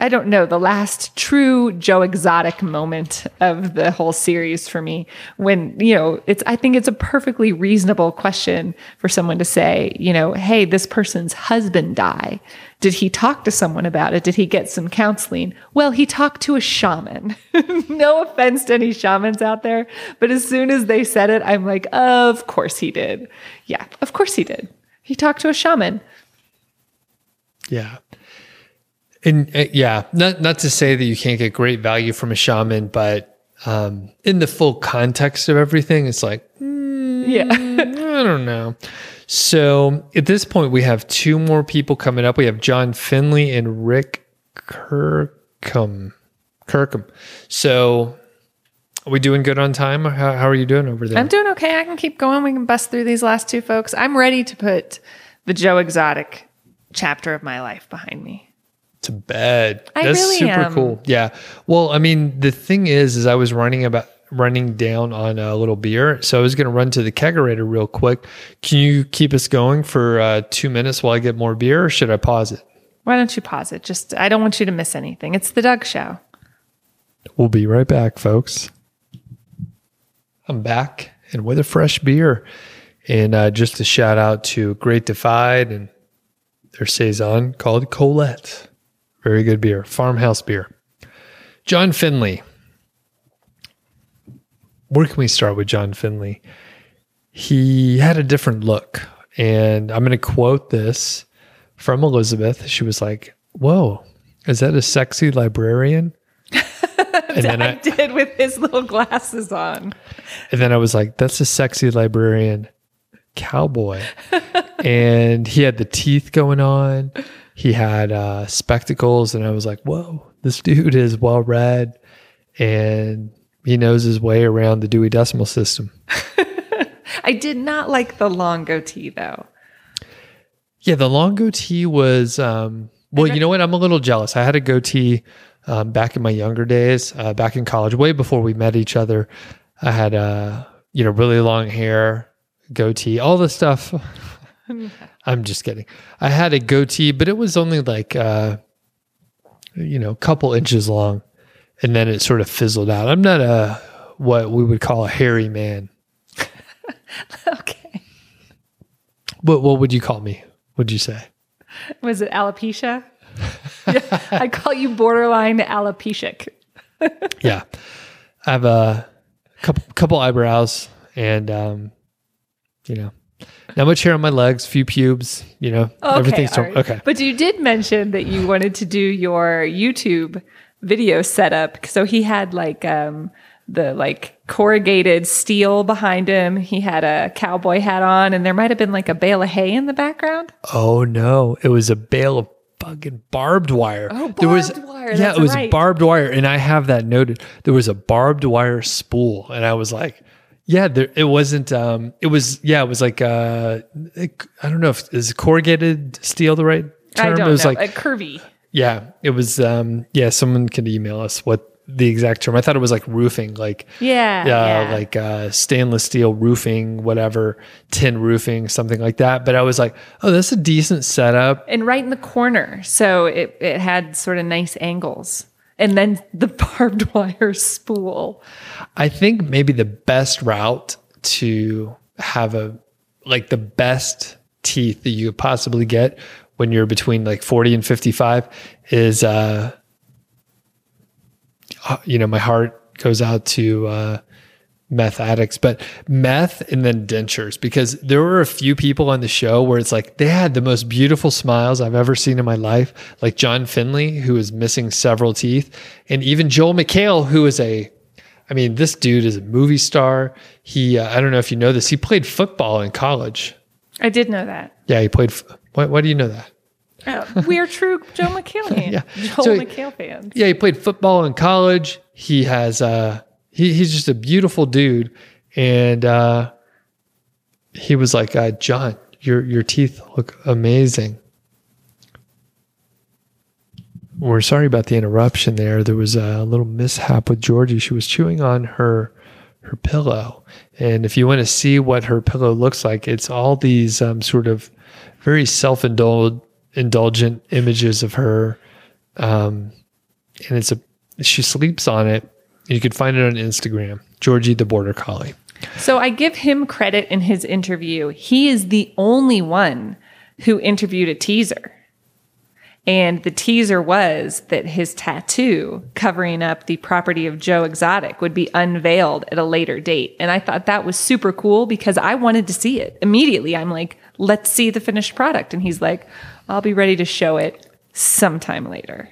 I don't know, the last true Joe Exotic moment of the whole series for me when, you know, it's, I think it's a perfectly reasonable question for someone to say, you know, hey, this person's husband died. Did he talk to someone about it? Did he get some counseling? Well, he talked to a shaman. no offense to any shamans out there, but as soon as they said it, I'm like, of course he did. Yeah, of course he did. He talked to a shaman. Yeah. And uh, yeah, not not to say that you can't get great value from a shaman, but um, in the full context of everything, it's like, mm, Yeah. I don't know. So at this point, we have two more people coming up. We have John Finlay and Rick Kirkham. Kirkham. So are we doing good on time? How, how are you doing over there? I'm doing okay. I can keep going. We can bust through these last two folks. I'm ready to put the Joe Exotic chapter of my life behind me. To bed. I That's really super am. cool. Yeah. Well, I mean, the thing is, is I was running about running down on a little beer, so I was going to run to the kegerator real quick. Can you keep us going for uh, two minutes while I get more beer, or should I pause it? Why don't you pause it? Just, I don't want you to miss anything. It's the Doug Show. We'll be right back, folks. I'm back and with a fresh beer. And uh, just a shout out to Great Divide and their Saison called Colette. Very good beer, farmhouse beer. John Finlay. Where can we start with John Finlay? He had a different look. And I'm going to quote this from Elizabeth. She was like, Whoa, is that a sexy librarian? and then I I, did with his little glasses on. and then I was like, that's a sexy librarian cowboy. and he had the teeth going on. He had uh, spectacles. And I was like, whoa, this dude is well read and he knows his way around the Dewey Decimal System. I did not like the long goatee though. Yeah, the long goatee was, um, well, you know what? I'm a little jealous. I had a goatee um, back in my younger days, uh, back in college, way before we met each other. I had, uh, you know, really long hair, goatee, all the stuff. I'm just kidding. I had a goatee, but it was only like, uh, you know, a couple inches long, and then it sort of fizzled out. I'm not a what we would call a hairy man. okay. What what would you call me? Would you say? Was it alopecia? I call you borderline alopecic. yeah, I have a couple couple eyebrows and um, you know, not much hair on my legs, few pubes. You know, everything's all right. okay. But you did mention that you wanted to do your YouTube video setup. So he had like um the like corrugated steel behind him. He had a cowboy hat on, and there might have been like a bale of hay in the background. Oh no, it was a bale of fucking barbed wire. Oh, there was, barbed wire, Yeah, it was right. barbed wire, and I have that noted. There was a barbed wire spool, and I was like, yeah, there. It wasn't. Um, it was. Yeah, it was like. Uh, it, I don't know if is corrugated steel the right term. I don't it was know. like a curvy. Yeah, it was. Um, yeah, someone can email us what the exact term. I thought it was like roofing, like Yeah. uh, yeah. like uh, stainless steel roofing, whatever, tin roofing, something like that. But I was like, oh, that's a decent setup. and right in the corner. So it, it had sort of nice angles. And then the barbed wire spool. I think maybe the best route to have a like the best teeth that you could possibly get when you're between like 40 and 55 is uh uh, you know my heart goes out to uh meth addicts but meth and then dentures because there were a few people on the show where it's like they had the most beautiful smiles I've ever seen in my life like John Finlay who is missing several teeth and even Joel McHale who is a I mean, this dude is a movie star. He, uh, I don't know if you know this, he played football in college. I did know that. Yeah, he played. f- Why, why do you know that? Oh, we're true Joe McHale fans. Yeah. Joel So he- McHale fans. Yeah, he played football in college. He has, uh, he, he's just a beautiful dude. And, uh, he was like, uh, John, your, your teeth look amazing. We're sorry about the interruption there. There was a little mishap with Georgie. She was chewing on her her pillow, and if you want to see what her pillow looks like, it's all these um, sort of very self indulgent images of her um, and it's a she sleeps on it. You could find it on Instagram, Georgie the Border Collie. So I give him credit in his interview. He is the only one who interviewed a teaser. And the teaser was that his tattoo covering up the property of Joe Exotic would be unveiled at a later date. And I thought that was super cool because I wanted to see it. Immediately, I'm like, let's see the finished product. And he's like, I'll be ready to show it sometime later.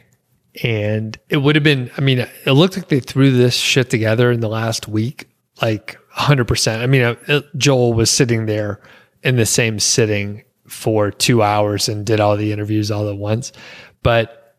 And it would have been, I mean, it looked like they threw this shit together in the last week, like 100%. I mean, uh, Joel was sitting there in the same sitting for two hours and did all the interviews all at once. But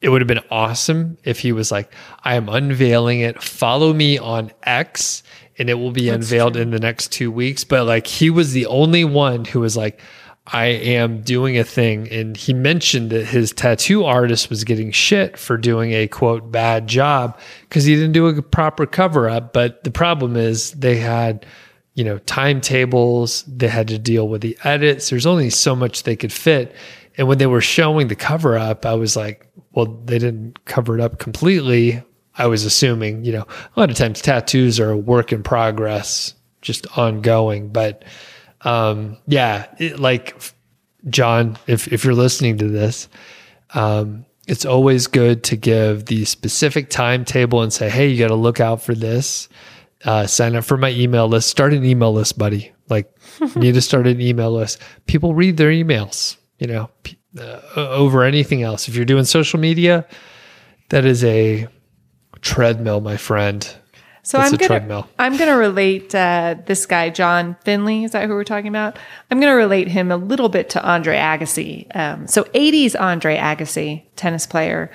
it would have been awesome if he was like, I am unveiling it. Follow me on X and it will be That's unveiled true. in the next two weeks. But like, he was the only one who was like, I am doing a thing. And he mentioned that his tattoo artist was getting shit for doing a quote bad job because he didn't do a proper cover up. But the problem is they had you know, timetables. They had to deal with the edits. There's only so much they could fit. And when they were showing the cover up, I was like, well, they didn't cover it up completely. I was assuming, you know, a lot of times tattoos are a work in progress, just ongoing. But um, yeah, it, like John, if if you're listening to this, um, it's always good to give the specific timetable and say, hey, you got to look out for this uh, sign up for my email list. Start an email list, buddy. Like, you need to start an email list. People read their emails, you know, uh, over anything else. If you're doing social media, that is a treadmill, my friend. So That's I'm gonna treadmill. I'm gonna relate uh, this guy John Finlay. Is that who we're talking about? I'm gonna relate him a little bit to Andre Agassi. Um, so 80s Andre Agassi, tennis player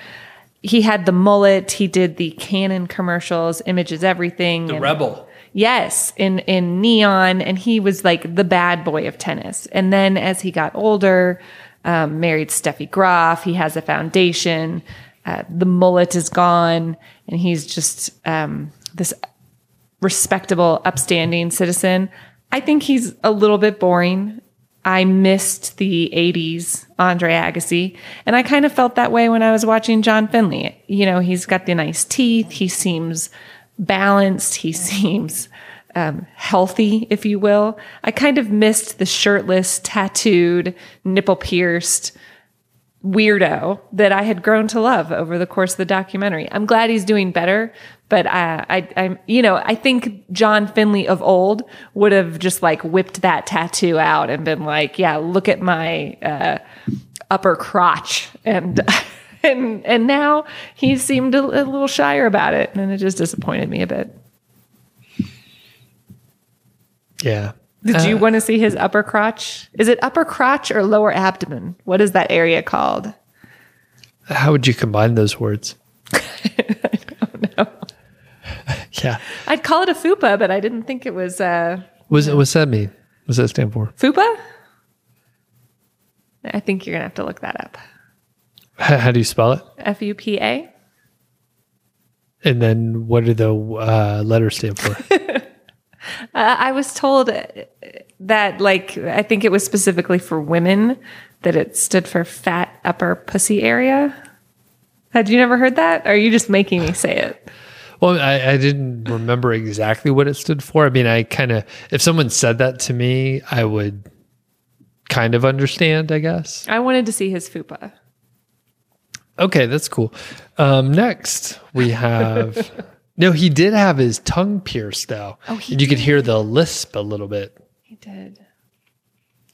he had the mullet. He did the Canon commercials, images, everything. The and, rebel. Yes, in in neon, and he was like the bad boy of tennis. And then as he got older, um, married Steffi Graf. He has a foundation. Uh, the mullet is gone, and he's just um, this respectable, upstanding citizen. I think he's a little bit boring. I missed the 80s Andre Agassi. And I kind of felt that way when I was watching John Finlay. You know, he's got the nice teeth. He seems balanced. He seems um, healthy, if you will. I kind of missed the shirtless, tattooed, nipple pierced weirdo that I had grown to love over the course of the documentary. I'm glad he's doing better, but I, I, I'm, you know, I think John Finlay of old would have just like whipped that tattoo out and been like, yeah, look at my uh, upper crotch, and and and now he seemed a, a little shyer about it, and it just disappointed me a bit. Yeah. Did uh, you want to see his upper crotch? Is it upper crotch or lower abdomen? What is that area called? How would you combine those words? I don't know. yeah. I'd call it a fupa, but I didn't think it was. Uh, was it? What's that mean? What's that stand for? Fupa. I think you're gonna have to look that up. How, how do you spell it? F U P A. And then what do the uh, letters stand for? uh, I was told that, like, I think it was specifically for women that it stood for fat upper pussy area. Had you never heard that? Or are you just making me say it? Well, I, I, didn't remember exactly what it stood for. I mean, I kind of, if someone said that to me, I would kind of understand, I guess. I wanted to see his fupa. Okay, that's cool. Um, next, we have. no, he did have his tongue pierced, though. Oh, he and you did. could hear the lisp a little bit. He did.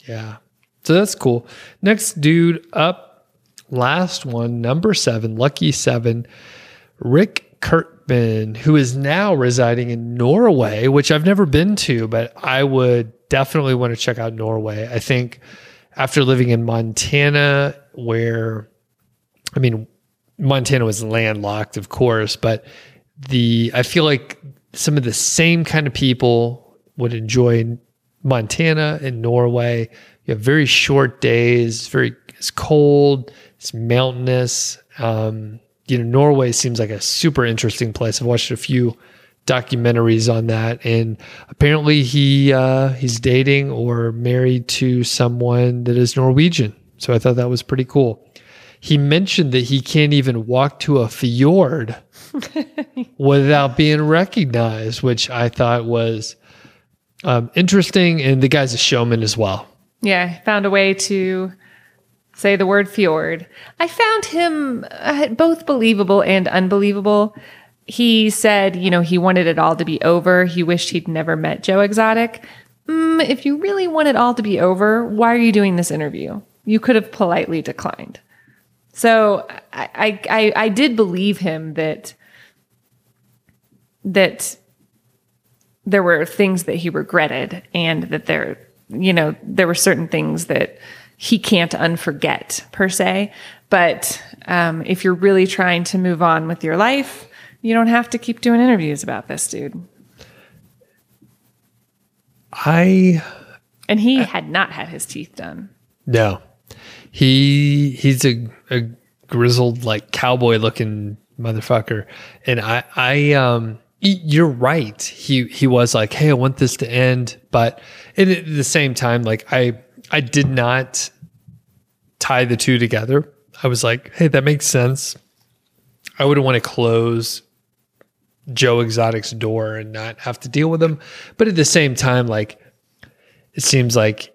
Yeah. So that's cool. Next dude up, last one, number seven, lucky seven, Rick Kirkham, who is now residing in Norway, which I've never been to, but I would definitely want to check out Norway. I think after living in Montana, where, I mean, Montana was landlocked, of course, but the, I feel like some of the same kind of people would enjoy Montana and Norway. You have very short days, very, it's cold, it's mountainous. Um, you know, Norway seems like a super interesting place. I've watched a few documentaries on that, and apparently he uh, he's dating or married to someone that is Norwegian. So I thought that was pretty cool. he mentioned that he can't even walk to a fjord without being recognized, which I thought was um, interesting. And the guy's a showman as well. Yeah, found a way to say the word fjord. I found him uh, both believable and unbelievable. He said, you know, he wanted it all to be over. He wished he'd never met Joe Exotic. Mm, if you really want it all to be over, why are you doing this interview? You could have politely declined. So I, I, I, I did believe him that that there were things that he regretted and that there you know there were certain things that he can't unforget per se. But um, if you're really trying to move on with your life you don't have to keep doing interviews about this dude. I and he had not had his teeth done. No, he he's a, a grizzled like cowboy looking motherfucker, and I I um you're right. He he was like, hey, I want this to end, but at the same time, like I I did not tie the two together. I was like, hey, that makes sense. I wouldn't want to close Joe Exotic's door and not have to deal with him. But at the same time, like it seems like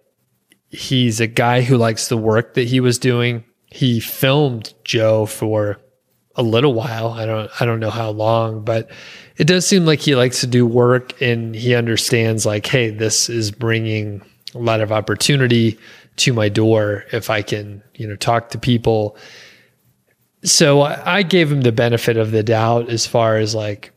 he's a guy who likes the work that he was doing. He filmed Joe for a little while. I don't I don't know how long, but it does seem like he likes to do work and he understands like, hey, this is bringing a lot of opportunity to my door if I can, you know, talk to people. So I, gave him the benefit of the doubt as far as like,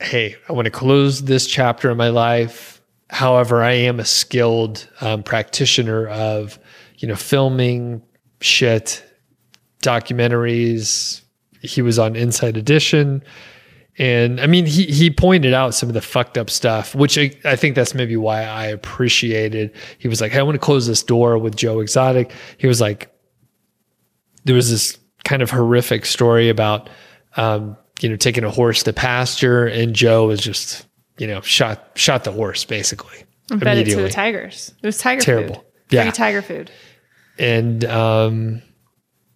hey, I want to close this chapter in my life. However, I am a skilled um, practitioner of, you know, filming shit, documentaries. He was on Inside Edition. And I mean, he he pointed out some of the fucked up stuff, which I, I think that's maybe why I appreciated. He was like, hey, I want to close this door with Joe Exotic. He was like, there was this kind of horrific story about, um, you know, taking a horse to pasture, and Joe was just, you know, shot shot the horse basically. and fed it to the tigers it was tiger Terrible. food Yeah. free tiger food and um,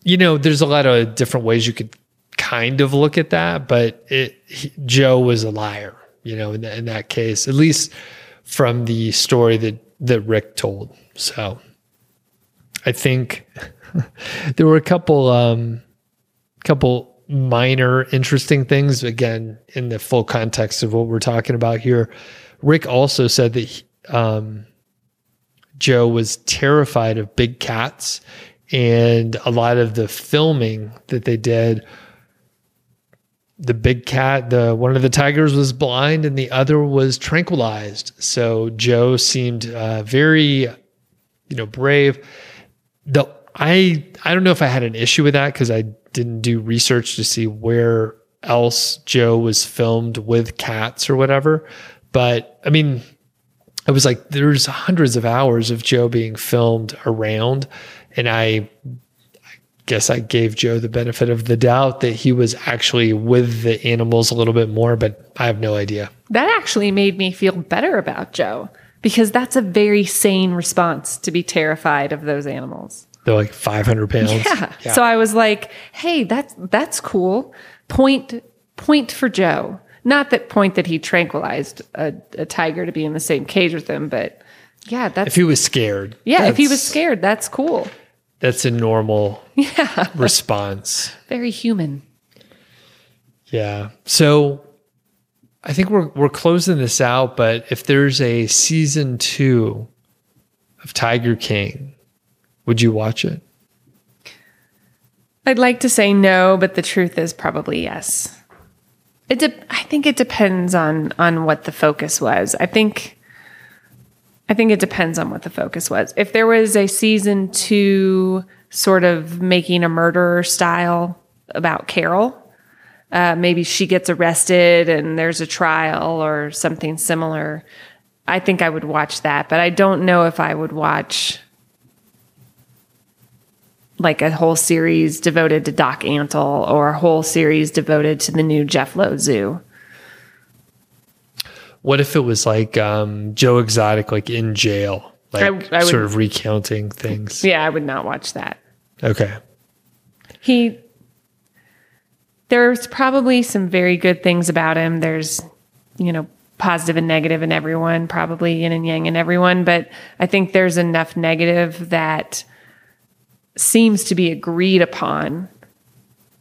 you know there's a lot of different ways you could kind of look at that but it he, joe was a liar you know in, that in that case at least from the story that that rick told. So i think there were a couple um couple minor interesting things again in the full context of what we're talking about here. Rick also said that he, um Joe was terrified of big cats, and a lot of the filming that they did, the big cat, the one of the tigers was blind and the other was tranquilized. So Joe seemed uh, very, you know, brave. The I I don't know if I had an issue with that because I didn't do research to see where else Joe was filmed with cats or whatever. But I mean, I was like, there's hundreds of hours of Joe being filmed around. And I guess I gave Joe the benefit of the doubt that he was actually with the animals a little bit more, but I have no idea. That actually made me feel better about Joe because that's a very sane response to be terrified of those animals. They're like 500 pounds. Yeah. So I was like, "Hey, that's that's cool. Point point for Joe. Not that point that he tranquilized a, a tiger to be in the same cage with him, but yeah, that's if he was scared. yeah. If he was scared, that's cool. That's a normal Yeah, response. very human. Yeah. So I think we're we're closing this out, but if there's a season two of Tiger King, would you watch it? I'd like to say no, but the truth is probably yes. It de- I think it depends on on what the focus was. I think I think it depends on what the focus was. If there was a season 2 sort of making a murderer style about Carole, uh, maybe she gets arrested and there's a trial or something similar. I think I would watch that, but I don't know if I would watch like a whole series devoted to Doc Antle or a whole series devoted to the new Jeff Lowe Zoo. What if it was like um, Joe Exotic, like in jail, like I- I would- sort of recounting things? Yeah, I would not watch that. Okay. he there's probably some very good things about him. There's, you know, positive and negative in everyone, probably yin and yang in everyone, but I think there's enough negative that seems to be agreed upon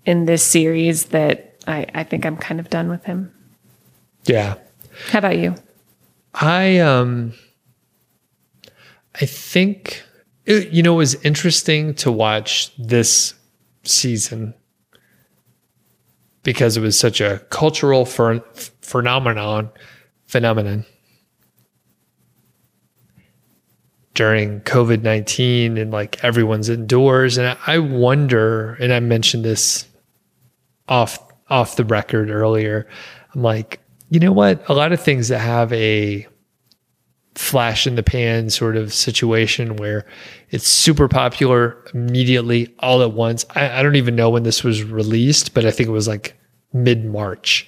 in this series that I, I think I'm kind of done with him. Yeah. How about you? I um I think it, you know it was interesting to watch this season because it was such a cultural pher- phenomenon phenomenon during COVID 19 and like everyone's indoors. And I wonder, and I mentioned this off off the record earlier. I'm like, you know what? A lot of things that have a flash in the pan sort of situation where it's super popular immediately all at once. I, I don't even know when this was released, but I think it was like mid March.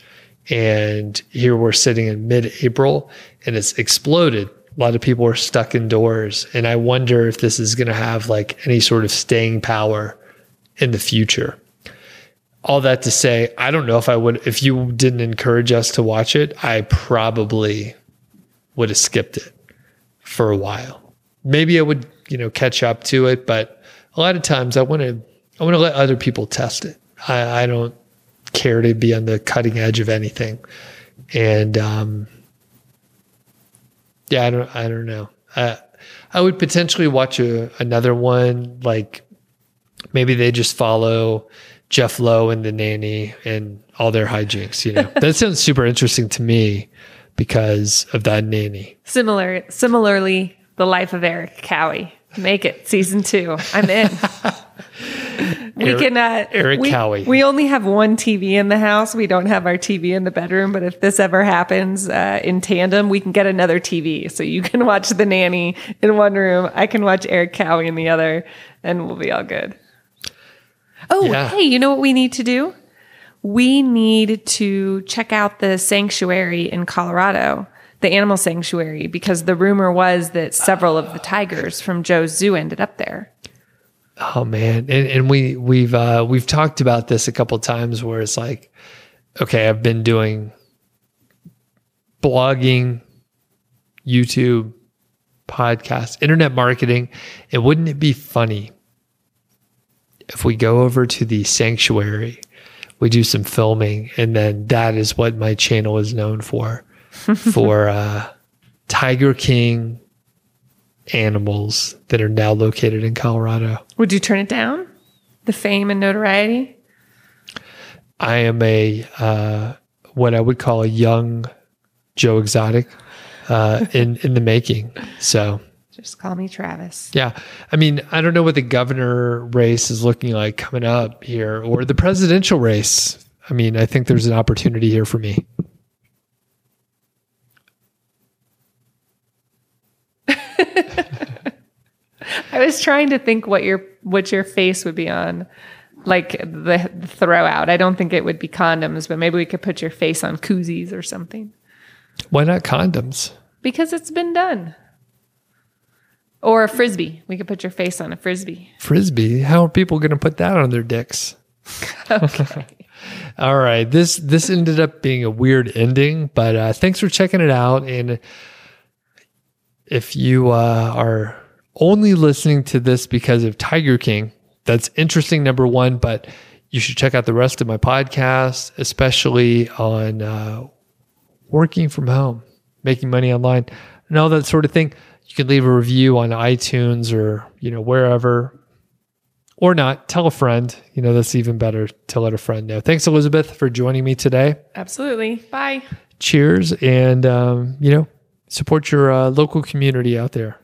And here we're sitting in mid April and it's exploded. A lot of people are stuck indoors. And I wonder if this is going to have like any sort of staying power in the future. All that to say, I don't know if I would, if you didn't encourage us to watch it, I probably would have skipped it for a while. Maybe I would, you know, catch up to it, but a lot of times I want to, I want to let other people test it. I, I don't care to be on the cutting edge of anything. And, um, yeah, I don't, I don't know. Uh, I would potentially watch a, another one, like maybe they just follow Jeff Lowe and the nanny and all their hijinks. You know, that sounds super interesting to me because of that nanny. Similar, similarly, the life of Erik Cowie. Make it season two. I'm in. we Erik- can. Uh, Erik we, Cowie. We only have one TV in the house. We don't have our TV in the bedroom. But if this ever happens uh, in tandem, we can get another TV. So you can watch the nanny in one room. I can watch Erik Cowie in the other, and we'll be all good. Oh, Yeah. hey, you know what we need to do? We need to check out the sanctuary in Colorado, the animal sanctuary, because the rumor was that several of the tigers from Joe's zoo ended up there. Oh man, and and we we've uh, we've talked about this a couple times where it's like, okay, I've been doing blogging, YouTube, podcast, internet marketing, and wouldn't it be funny if we go over to the sanctuary, we do some filming, and then that is what my channel is known for, for uh, Tiger King animals that are now located in Colorado. Would you turn it down? The fame and notoriety? I am a uh, what I would call a young Joe Exotic uh, in in the making. So Just call me Travis. yeah, I mean I don't know what the governor race is looking like coming up here, or the presidential race. I mean I think there's an opportunity here for me. I was trying to think what your what your face would be on, like the, the throw out. I don't think it would be condoms, but maybe we could put your face on koozies or something Why not condoms? because it's been done. Or a frisbee. We could put your face on a frisbee. Frisbee. How are people going to put that on their dicks? okay. All right. This this ended up being a weird ending, but uh, thanks for checking it out. And if you uh, are only listening to this because of Tiger King, that's interesting. Number one, but you should check out the rest of my podcast, especially on uh, working from home, making money online, and all that sort of thing. You can leave a review on iTunes or you know wherever or not, tell a friend. You know, that's even better to let a friend know. Thanks, Elizabeth, for joining me today. Absolutely. Bye. Cheers. And, um, you know, support your uh, local community out there.